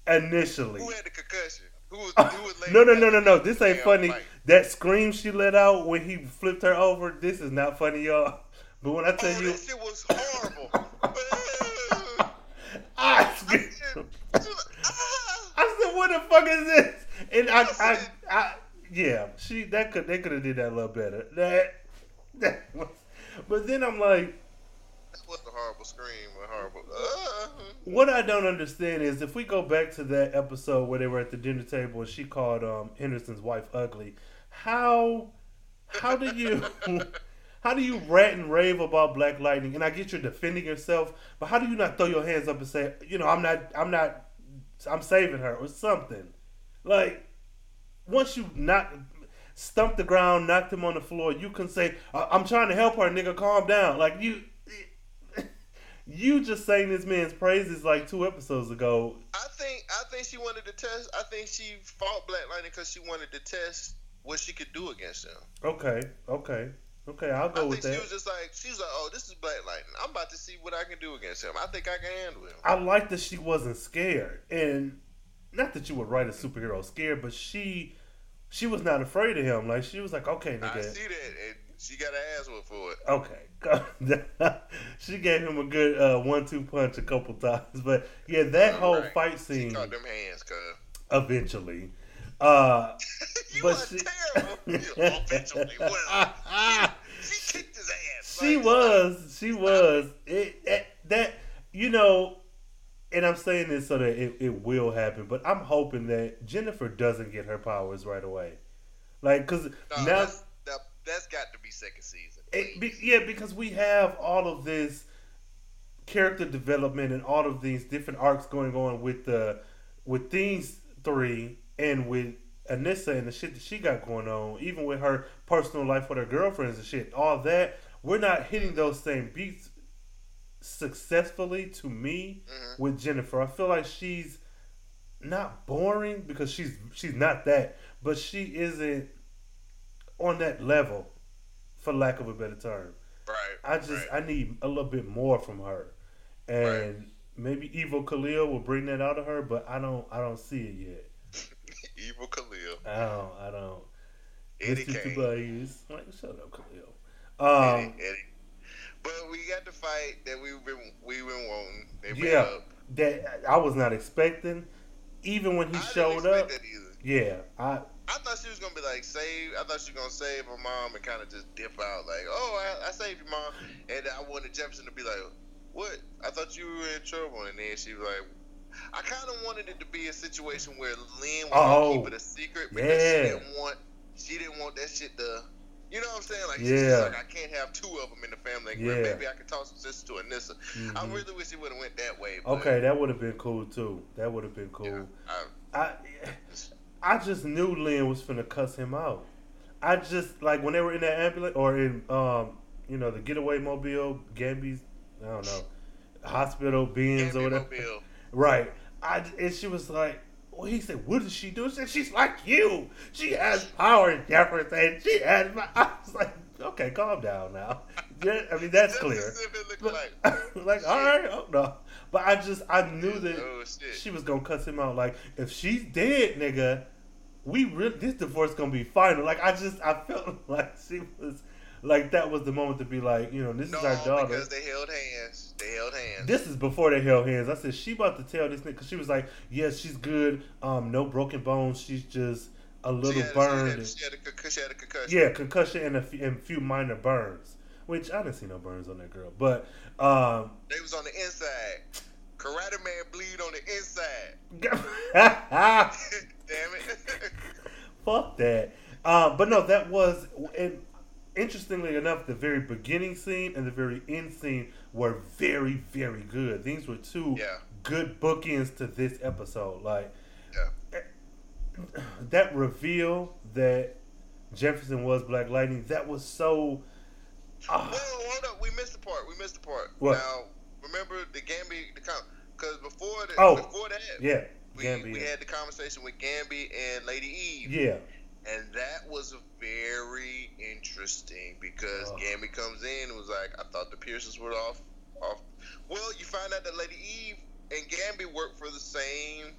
initially. Who had the concussion? Who was? Who was No, no, no, no, no. This ain't funny. fight? That scream she let out when he flipped her over, this is not funny, y'all. But when I tell Oh, you, that shit was horrible. I, She screamed. was like, ah. I said, "What the fuck is this?" And I, I, I, yeah, she that could they could have did that a little better. That, that was, but then I'm like, That was a horrible scream. A horrible. Uh, what I don't understand is if we go back to that episode where they were at the dinner table and she called um Henderson's wife ugly, how, how do you? How do you rant and rave about Black Lightning? And I get you're defending yourself, but how do you not throw your hands up and say, you know, I'm not, I'm not, I'm saving her or something? Like, once you knock, stump the ground, knocked him on the floor, you can say, "I- I'm trying to help her, nigga, calm down. Like you, you just sang this man's praises like two episodes ago. I think I think she wanted to test. I think she fought Black Lightning because she wanted to test what she could do against him. Okay, okay, okay, I'll go I with think she was just like she was like, "Oh, this is Black Lightning. I'm about to see what I can do against him. I think I can handle him." I like that she wasn't scared, and not that you would write a superhero scared, but she, she was not afraid of him. Like she was like, okay, I see that, and She got her ass whooped for it. Okay, she gave him a good uh, one-two punch a couple times, but yeah, that whole Right. fight She scene caught them hands, cuz. eventually. Uh, You but she, eventually well. She kicked his ass. she Like, was, she was. It, it that you know, and I'm saying this so that it, it will happen, but I'm hoping that Jennifer doesn't get her powers right away, like because No, now that's, that, that's got to be second season. It, be, yeah, because we have all of this character development and all of these different arcs going on with the with these three and with Anissa and the shit that she got going on, even with her personal life with her girlfriends and shit, all that. We're not hitting those same beats successfully to me Mhm. with Jennifer. I feel like she's not boring because she's she's not that, but she isn't on that level, for lack of a better term. Right. I just right. I need a little bit more from her, and maybe Evo Khalil will bring that out of her, but I don't I don't see it yet. Evil Khalil. I don't I don't. Eddie Mr. Kane. Like shut up, Khalil. Um, Eddie, Eddie. But we got the fight that we've been we've been wanting. They yeah, up. that I was not expecting. Even when he I didn't showed expect up, that either. yeah, I I thought she was gonna be like save. I thought she was gonna save her mom and kind of just dip out, like, "Oh, I, I saved your mom," and I wanted Jefferson to be like, "What? I thought you were in trouble," and then she was like, "I kind of wanted it to be a situation where Lynn was Oh, keep it a secret because yeah. she didn't want she didn't want that shit to." You know what I'm saying? Like, Yeah. like, I can't have two of them in the family. Like, Yeah. Maybe I could talk some sense to Anissa. I Mhm. really wish it would have went that way. But, okay, that would have been cool too. That would have been cool. yeah, I, I I just knew Lynn was finna cuss him out. I just like when they were in that ambulance or in um you know the getaway mobile, Gambi's I don't know hospital beings or whatever. Mobile. Right. I and she was like. Well, he said, "What did she do?" She said, "She's like you. She has power, Jefferson. She has." My... I was like, "Okay, calm down now." Yeah, I mean, that's clear. as if it looked But, like, like, all right, oh no. But I just, I knew that Oh, she was gonna cuss him out. Like, if she's dead, nigga, we really this divorce gonna be final. Like, I just, I felt like she was, like that was the moment to be like, you know, this No, is our daughter. because they held hands. They held hands. This is before they held hands. I said she about to tell this nigga because she was like, "Yes, she's good. Um, no broken bones. She's just a little burned. She had, she, had a, she had a concussion. Yeah, concussion and a few, and few minor burns. Which I didn't see no burns on that girl, but um, They was on the inside. Karate man bleed on the inside. Damn it. fuck that. Um, but no, that was and interestingly enough, the very beginning scene and the very end scene were very, very good. These were two Yeah. good bookends to this episode. Like yeah. that reveal that Jefferson was Black Lightning, that was so. Ah, Well, hold up. We missed the part. We missed the part. What? Now, remember the Gambi, the because before the, Oh, before that, yeah, we, Gambia. we had the conversation with Gambi and Lady Eve. yeah, And that was very interesting because Oh. Gambi comes in and was like, I thought the Pierces were off. off. Well, you find out that Lady Eve and Gambi work for the same,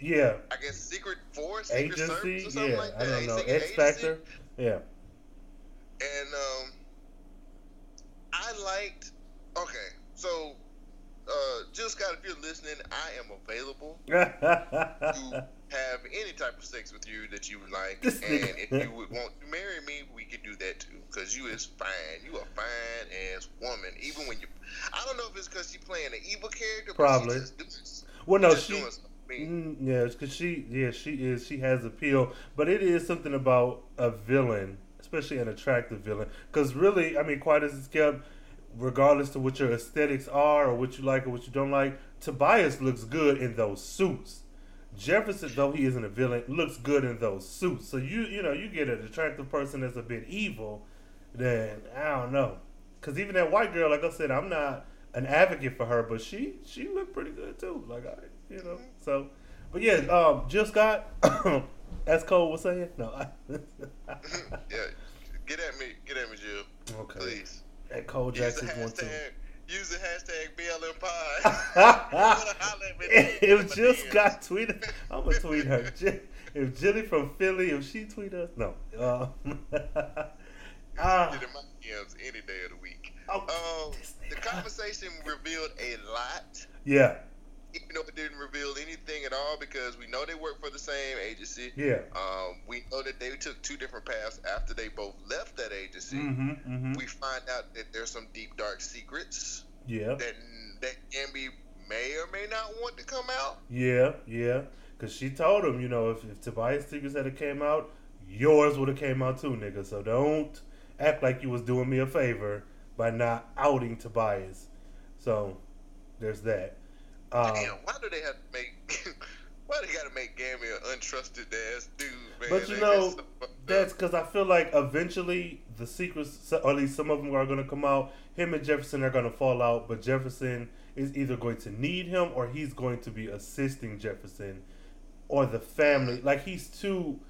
yeah. I guess, secret force, secret service Agency, or something yeah. like I don't know. Secret X agency. Factor, yeah. And um, I liked. Okay, so uh, Jill Scott, if you're listening, I am available to have any type of sex with you that you would like. And if you would want to marry me, we could do that too. Cause you is fine. You a fine ass woman. Even when you, I don't know if it's because she playing an evil character, Probably. She just well, no, just she. doing something. Mm, yeah, because she, yeah, she is. She has appeal, but it is something about a villain, especially an attractive villain. Because really, I mean, quite as it's kept, regardless of what your aesthetics are or what you like or what you don't like, Tobias looks good in those suits. Jefferson, though he isn't a villain, looks good in those suits. So you, you know, you get an attractive person that's a bit evil, then I don't know. Because even that white girl, like I said, I'm not an advocate for her, but she she looked pretty good too. Like I, you know, so. But yeah, um, Jill Scott, as Cole was saying, no. Yeah, get at me, get at me, Jill, okay. please. At Cole Use Jackson one too. hashtag. Use the hashtag BLM Pie. if Jill Scott tweeted, I'm gonna tweet her. Jill- If Jilly from Philly, if she tweet us, no. Uh. Get in my DMs any day of the week. Oh, Um, the conversation revealed a lot, Yeah, even though it didn't reveal anything at all because we know they work for the same agency. yeah. Um, we know that they took two different paths after they both left that agency. Mm-hmm. Mm-hmm. We find out that there's some deep dark secrets Yeah. that that Gambi may or may not want to come out. Yeah, yeah. Cause she told him, you know, if, if Tobias Secrets had came out, yours would have came out too, nigga. So don't act like you was doing me a favor by not outing Tobias. So there's that. Um, Damn, why do they have to make? why they got to make Gambi an untrusted ass dude, man? But you Like, know, that's because I feel like eventually the secrets, or at least some of them are going to come out. Him and Jefferson are going to fall out, but Jefferson is either going to need him or he's going to be assisting Jefferson or the family. Like he's too.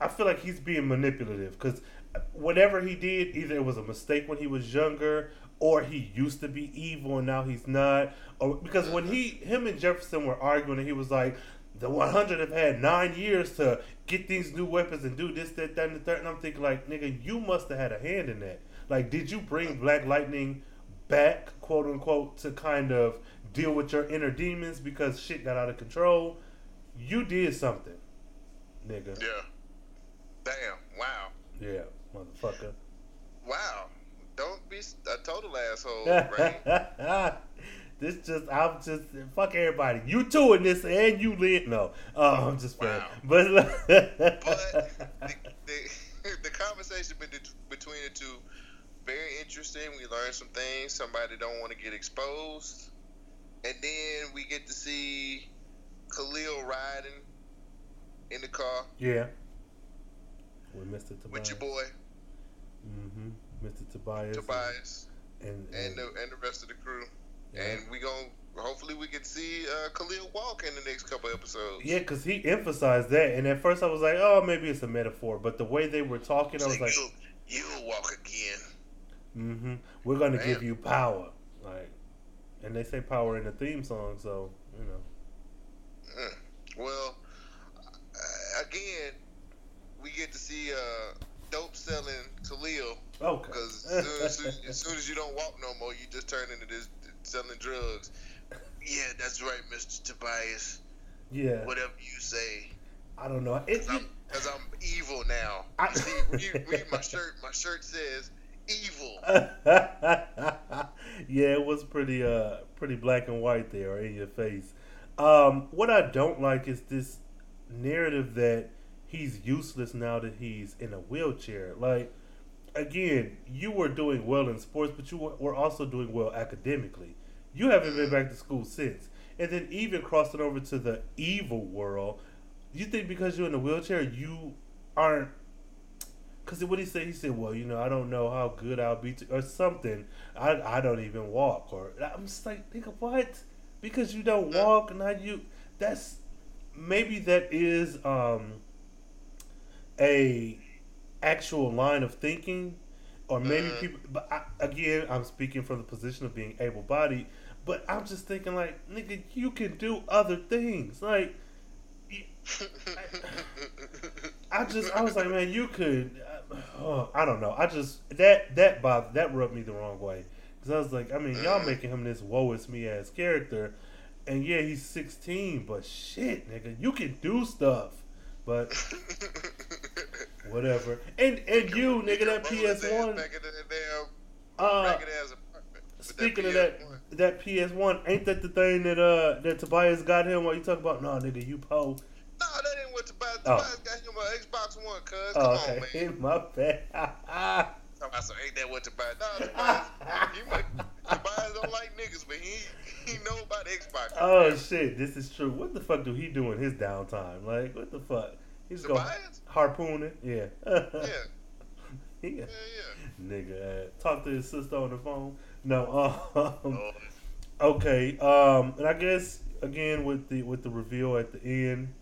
I feel like he's being manipulative because whatever he did, either it was a mistake when he was younger, or he used to be evil and now he's not. Or because when he, him and Jefferson were arguing, and he was like, "The 100 have had nine years to get these new weapons and do this, that, that, and the third. And I'm thinking, like, nigga, you must have had a hand in that. Like, did you bring Black Lightning back, quote unquote, to kind of deal with your inner demons because shit got out of control? You did something, nigga. yeah. Damn. Wow. Yeah, motherfucker. Wow. Don't be a total asshole, right? this just I'm just fuck everybody. You two in this and you lit. No, uh, I'm just playing. Wow. But But the, the, the conversation between the two very interesting. We learned some things. Somebody don't want to get exposed, and then we get to see Khalil riding in the car yeah, with Mr. Tobias. with your boy hmm Mr. Tobias. Tobias and, and, and the and the rest of the crew. Yeah. And we gon' hopefully we can see uh, Khalil walk in the next couple episodes. yeah, because he emphasized that, and at first I was like, oh, maybe it's a metaphor. But the way they were talking, I was like, you, you'll walk again. mm-hmm, we're gonna give you power, like, and they say power in the theme song, so you know. Mm. Well, uh, again, we get to see uh, dope selling Khalil Okay. because as, soon- as, as soon as you don't walk no more, you just turn into this selling drugs. Yeah, that's right, Mister Tobias. yeah, Whatever you say, I don't know. It, cause I'm, I'm evil now. I- See, read, read my shirt. My shirt says evil. yeah, it was pretty uh pretty black and white there in your face. Um, what I don't like is this narrative that he's useless now that he's in a wheelchair. Like again, you were doing well in sports, but you were- also doing well academically. You haven't been back to school since. And then even crossing over to the evil world, you think because you're in a wheelchair, you aren't because what he said, he said, "Well, you know, I don't know how good I'll be, to, or something. I I don't even walk, or I'm just like, nigga, what? Because you don't walk, now you that's maybe that is um a actual line of thinking, or maybe Mhm. people. But I, again, I'm speaking from the position of being able-bodied. But I'm just thinking, like, nigga, you can do other things, like." you- I just I was like, man, you could. Uh, I don't know. I just that that bothered that rubbed me the wrong way because I was like, I mean, y'all Mm. making him this woe is me ass character, and yeah, he's 16, but shit, nigga, you can do stuff. But whatever. And and you, nigga, that PS One. Back in the damn Uh, ragged ass apartment. with speaking of that, PS1. that PS One, ain't that the thing that uh that Tobias got him? While you talking about? No, nigga, you po. No, that ain't what Tobias. Oh. Tobias got him an Xbox One, cuz. Come Oh, on, okay, man. my bad. About some, ain't that what Tobias? No, Tobias, he might, Tobias don't like niggas, but he he know about Xbox. Oh shit, this is true. What the fuck do he do in his downtime? Like, what the fuck? He's going Tobias? harpooning. Yeah. Yeah, yeah. yeah, yeah. Nigga, uh, talk to his sister on the phone. No. Um, Oh, okay. Um, and I guess again with the with the reveal at the end,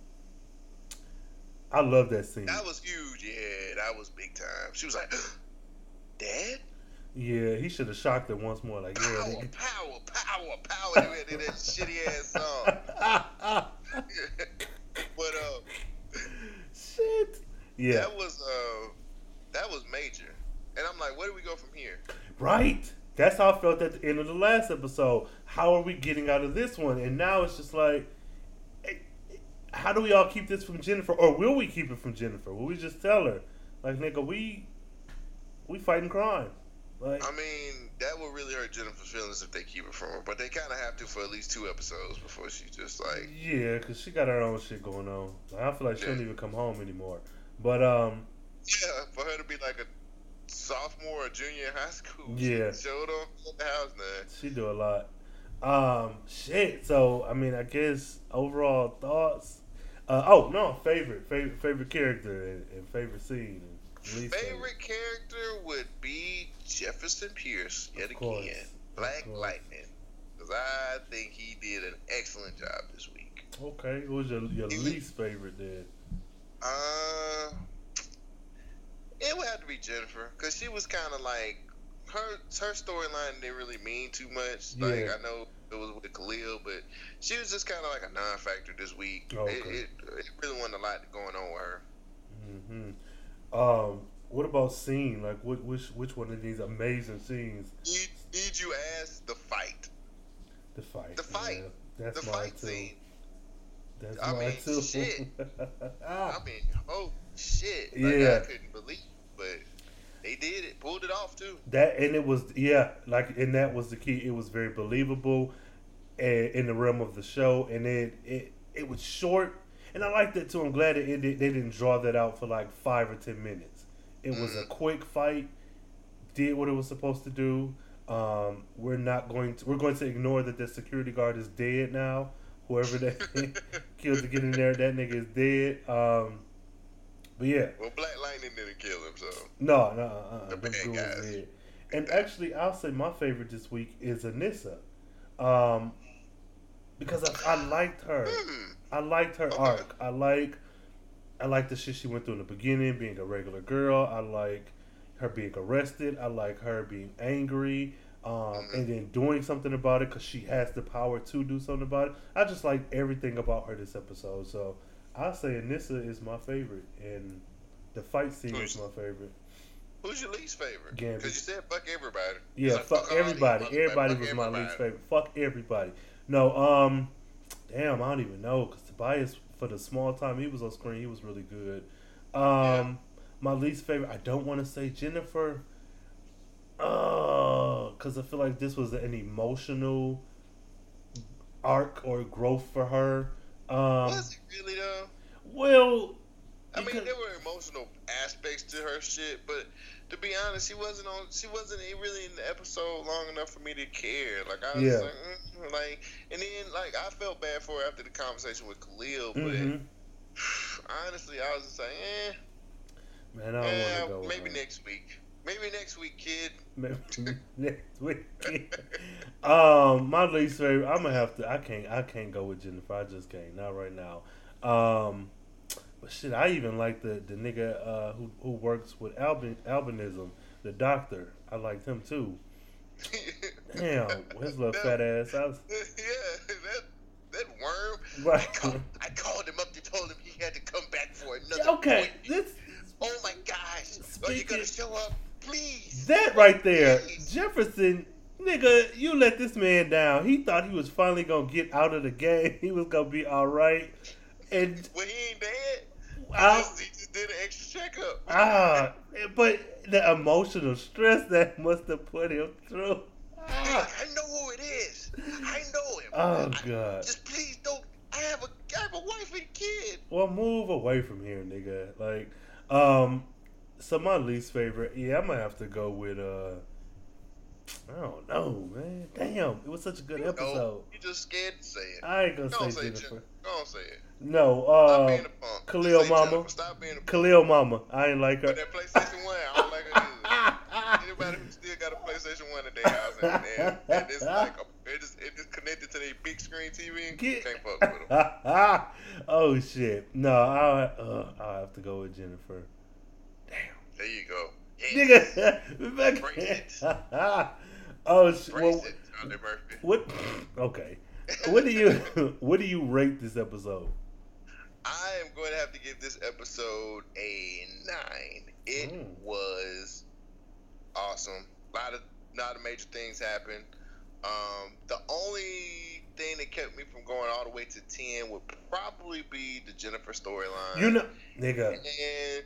I love that scene. that was huge. Yeah, that was big time. She was like, Dad? Yeah, he should have shocked her once more. Like, yeah, Power, nigga. power, power, power. Did that shitty ass song. but, uh, Shit. Yeah. that was uh that was major and I'm like, where do we go from here? Right. That's how I felt at the end of the last episode. How are we getting out of this one? And now it's just like, eh, how do we all keep this from Jennifer, or will we keep it from Jennifer? Will we just tell her, like, nigga, we we fighting crime? Like, I mean, that will really hurt Jennifer's feelings if they keep it from her, but they kind of have to for at least two episodes before she just like. yeah, because she got her own shit going on. Like, I feel like she Yeah. don't even come home anymore. But um, Yeah, for her to be like a sophomore or junior in high school. Yeah. She showed up the house now. she do a lot. Um, shit. So I mean, I guess overall thoughts. Uh, oh no, favorite, favorite, favorite character and, and favorite scene. And Favorite character would be Jefferson Pierce yet again. Black. Lightning. Because I think he did an excellent job this week. Okay, who was your your least favorite then? Uh, it would have to be Jennifer because she was kind of like her her storyline didn't really mean too much. Like Yeah. I know it was with Khalil, but she was just kind of like a non-factor this week. Oh, okay. it, it, it really wasn't a lot going on with her. hmm Um, what about scene? Like, what which which one of these amazing scenes? Need, need you ask the fight, The fight. The fight. Yeah, that's the fight too. scene. That's I mean, too. shit. I mean, oh shit! Like, Yeah. I couldn't believe, but they did it, pulled it off too. that and it was yeah, like and that was the key. It was very believable, and in the realm of the show, and it it it was short, and I liked that too. I'm glad it, it they didn't draw that out for like five or ten minutes. It was Mm-hmm. a quick fight, did what it was supposed to do. Um, we're not going to we're going to ignore that the security guard is dead now. Whoever that killed to get in there, that nigga is dead. Um, but yeah, Well, Black Lightning didn't kill him, so no, no, uh, uh, The bad guys. did. And actually, I'll say my favorite this week is Anissa, um, because I, I liked her. hmm. I liked her Okay. arc. I like, I like the shit she went through in the beginning, being a regular girl. I like her being arrested. I like her being angry, um, Mm-hmm. and then doing something about it because she has the power to do something about it. I just like everything about her this episode. So I say Anissa is my favorite, and the fight scene is my favorite. Who's your least favorite? Gambit. Because you said fuck everybody. Yeah, fuck these everybody. Everybody fuck was my least favorite. Fuck everybody. No, um, damn, I don't even know because Tobias, for the small time he was on screen, he was really good. Um, Yeah. my least favorite, I don't want to say Jennifer, uh, because I feel like this was an emotional arc or growth for her. Um, Was it really though? well, I mean, there were emotional aspects to her shit, but to be honest, she wasn't on. She wasn't really in the episode long enough for me to care. Like I was Yeah. like, mm, like, and then like I felt bad for her after the conversation with Khalil, but mhm. honestly, I was just like, eh, man, I don't eh, want to go. maybe next week, maybe next week, kid. Maybe next week. um, my least favorite. I'm gonna have to. I can't. I can't go with Jennifer. I just can't. Not right now. Um, but shit, I even like the the nigga uh, who who works with albin albinism, the doctor. I liked him too. Damn, his little fat ass. I was yeah, that that worm. Right. I, called, I called him up to told him he had to come back for another. okay. appointment. This Oh my gosh! Are you gonna show up, please? that right there, Please. Jefferson. Nigga, you let this man down. He thought he was finally gonna get out of the game. He was gonna be all right, and Well, he ain't dead. I- just, he just did an extra checkup. Ah, but the emotional stress that must have put him through. Ah, I know who it is. I know him. oh I- god. Just please don't. I have a, I have a wife and kid. Well, move away from here, nigga. Like, um, so my least favorite, yeah, I'm gonna have to go with uh, I don't know, man. Damn, it was such a good You episode. know, you just scared to say it. I ain't gonna Don't say say Jennifer. Don't say it. No, Stop uh, being a punk. Khalil Mama. Jennifer. Stop being a punk. Khalil Mama. I ain't like her. But that PlayStation One, I don't like it either. Anybody who still got a PlayStation One in their house and, and, and it's like a, it is it is connected to their big screen TV, you Get- can't fuck with them. oh shit! No, I'll, uh, I'll have to go with Jennifer. There you go. Nigga, back- Brace oh! Brace Well, it, Charlie Murphy. what? Okay. What do you what do you rate this episode? I am going to have to give this episode a nine. It Mm. was awesome. A lot of lot of major things happened. Um, the only thing that kept me from going all the way to ten would probably be the Jennifer storyline. You know, nigga. and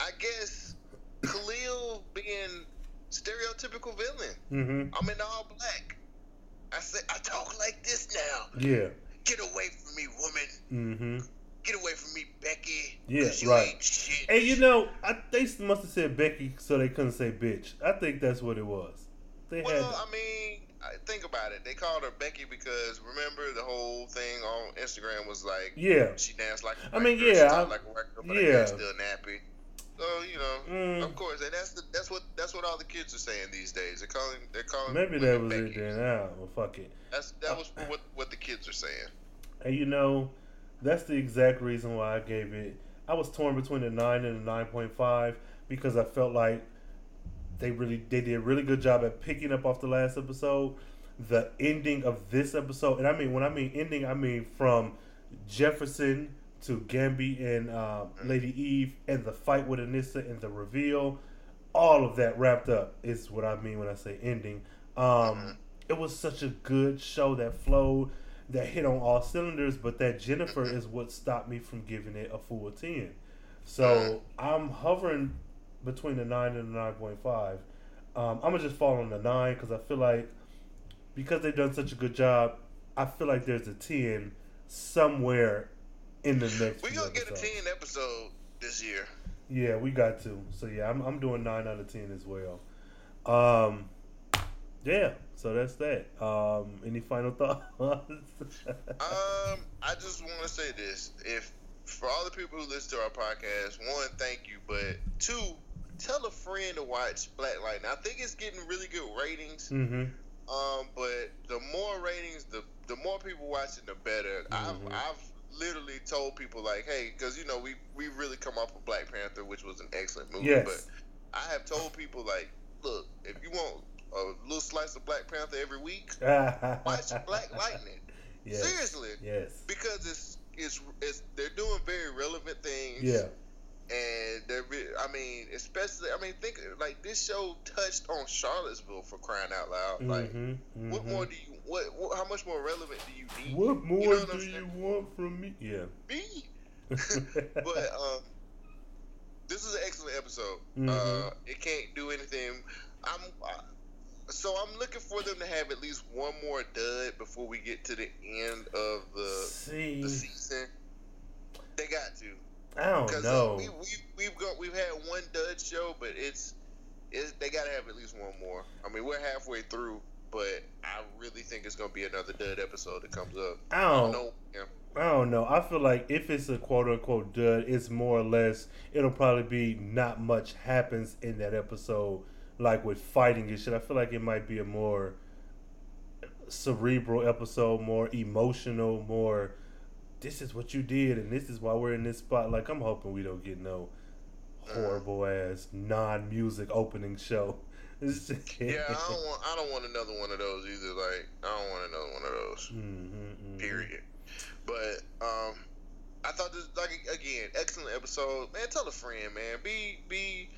I guess Khalil being stereotypical villain. Mm-hmm. I'm in all black. I say I talk like this now. Yeah. Get away from me, woman. Mm-hmm. Get away from me, Becky. Yeah, right. And you know, I, they must have said Becky so they couldn't say bitch. I think that's what it was. They Well, had. I mean, I- think about it. They called her Becky because remember the whole thing on Instagram was like, Yeah. she danced like. a I mean, girl, yeah, I- like a girl, but yeah. still nappy. So you know, Mm. of course, and that's the, that's what that's what all the kids are saying these days. They're calling they're calling Maybe that was it then. Ah, well, fuck it. That's that was what what the kids are saying. And you know, that's the exact reason why I gave it. I was torn between a nine and a nine point five because I felt like they really they did a really good job at picking up off the last episode. The ending of this episode, and I mean when I mean ending, I mean from Jefferson to Gambi and uh, Lady Eve and the fight with Anissa and the reveal. All of that wrapped up is what I mean when I say ending. Um, It was such a good show that flowed, that hit on all cylinders, but that Jennifer is what stopped me from giving it a full 10. So I'm hovering between the 9 and the 9.5. Um, I'm going to just fall on the 9 because I feel like, because they've done such a good job, I feel like there's a 10 somewhere in the next We gonna get a ten episode this year. Yeah, we got to. So yeah, I'm I'm doing nine out of ten as well. Um, yeah. So that's that. Um, any final thoughts? Um, I just want to say this: if for all the people who listen to our podcast, one, thank you, but two, tell a friend to watch Black Lightning. I think it's getting really good ratings. mm-hmm. Um, but the more ratings, the the more people watching, the better. Mhm. I've I've literally told people like, hey, because you know we we really come off of Black Panther, which was an excellent movie, Yes. but I have told people like, look, if you want a little slice of Black Panther every week, watch Black Lightning. Yes. Seriously, Yes. because it's it's it's they're doing very relevant things. Yeah. And they're, I mean, especially, I mean, think like this show touched on Charlottesville for crying out loud. Like, Mhm, what mhm. more do you, what, what, how much more relevant do you need? What more know what do you want from me? Yeah. Me. but um, this is an excellent episode. Mhm. Uh, it can't do anything. I'm uh, so I'm looking for them to have at least one more dud before we get to the end of the See, the season. They got to. I don't know. uh, we, we, we've got we've had one dud show, but it's, it's they got to have at least one more. I mean, we're halfway through, but I really think it's gonna be another dud episode that comes up. I don't. know. yeah. I don't know. I feel like if it's a quote unquote dud, it's more or less it'll probably be not much happens in that episode, like with fighting and shit. I feel like it might be a more cerebral episode, more emotional, more. This is what you did, and this is why we're in this spot. Like I'm hoping we don't get no horrible ass non music opening show. Yeah, I don't want I don't want another one of those either. Like I don't want another one of those. Mhm, mhm. Period. But um, I thought this like again excellent episode. Man, tell a friend, man. Be be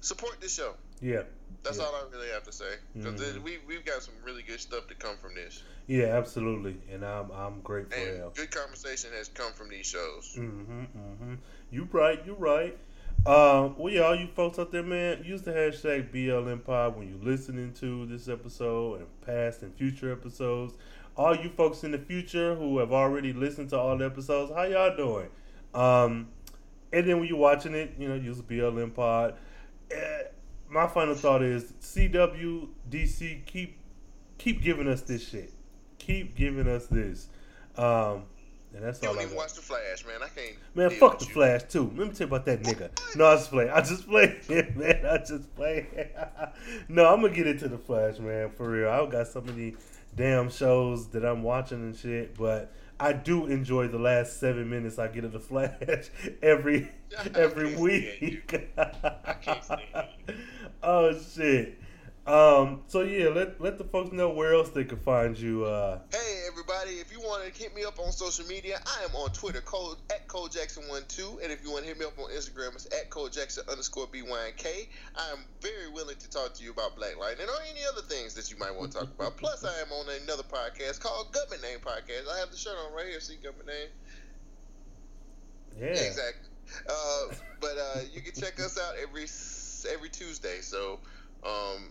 support this show. Yeah, That's Yeah. all I really have to say. Because Mhm. we we've got some really good stuff to come from this, yeah, absolutely, and I'm I'm grateful. and good conversation has come from these shows. Mm-hmm, mm-hmm. You right, you right. Um, well, y'all, you folks out there, man, use the hashtag BLMPod when you're listening to this episode and past and future episodes. All you folks in the future who have already listened to all the episodes, how y'all doing? Um, and then when you're watching it, you know, use BLMPod. Eh, my final thought is CW, DC, keep keep giving us this shit. Keep giving us this. Um, and that's You all don't I even got. watch the Flash, man. I can't. Man, fuck the you. Flash too. Let me tell you about that nigga. No, I just play. I just play, man. I just play. no, I'm gonna get into the Flash, man. For real, I've got so many damn shows that I'm watching and shit, but I do enjoy the last seven minutes I get of the Flash every every stand week. I can't stand you. Oh shit. Um, so yeah, let let the folks know where else they can find you. Uh, Hey everybody, if you want to hit me up on social media, I am on Twitter, Cole at Cole Jackson one two, and if you want to hit me up on Instagram, it's at Cole Jackson underscore BYNK. I am very willing to talk to you about Black Lightning or any other things that you might want to talk about. Plus, I am on another podcast called Government Name Podcast. I have the shirt on right here. See Government Name. yeah, Exactly. Uh, but uh, you can check us out every every Tuesday. So, um,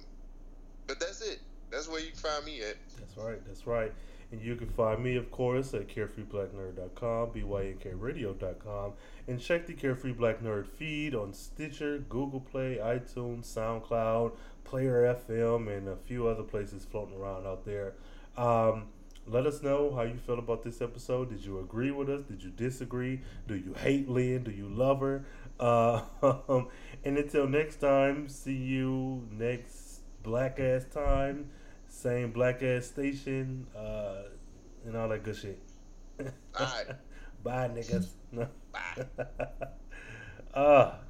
but that's it. That's where you can find me at. That's right. That's right. And you can find me, of course, at carefreeblacknerd.com, bynkradio.com, and check the Carefree Black Nerd feed on Stitcher, Google Play, iTunes, SoundCloud, Player FM, and a few other places floating around out there. Um, let us know how you feel about this episode. Did you agree with us? Did you disagree? Do you hate Lynn? Do you love her? Uh, and until next time, see you next black ass time, same black ass station, uh, and all that good shit. Right. Bye, niggas. Bye. Ah.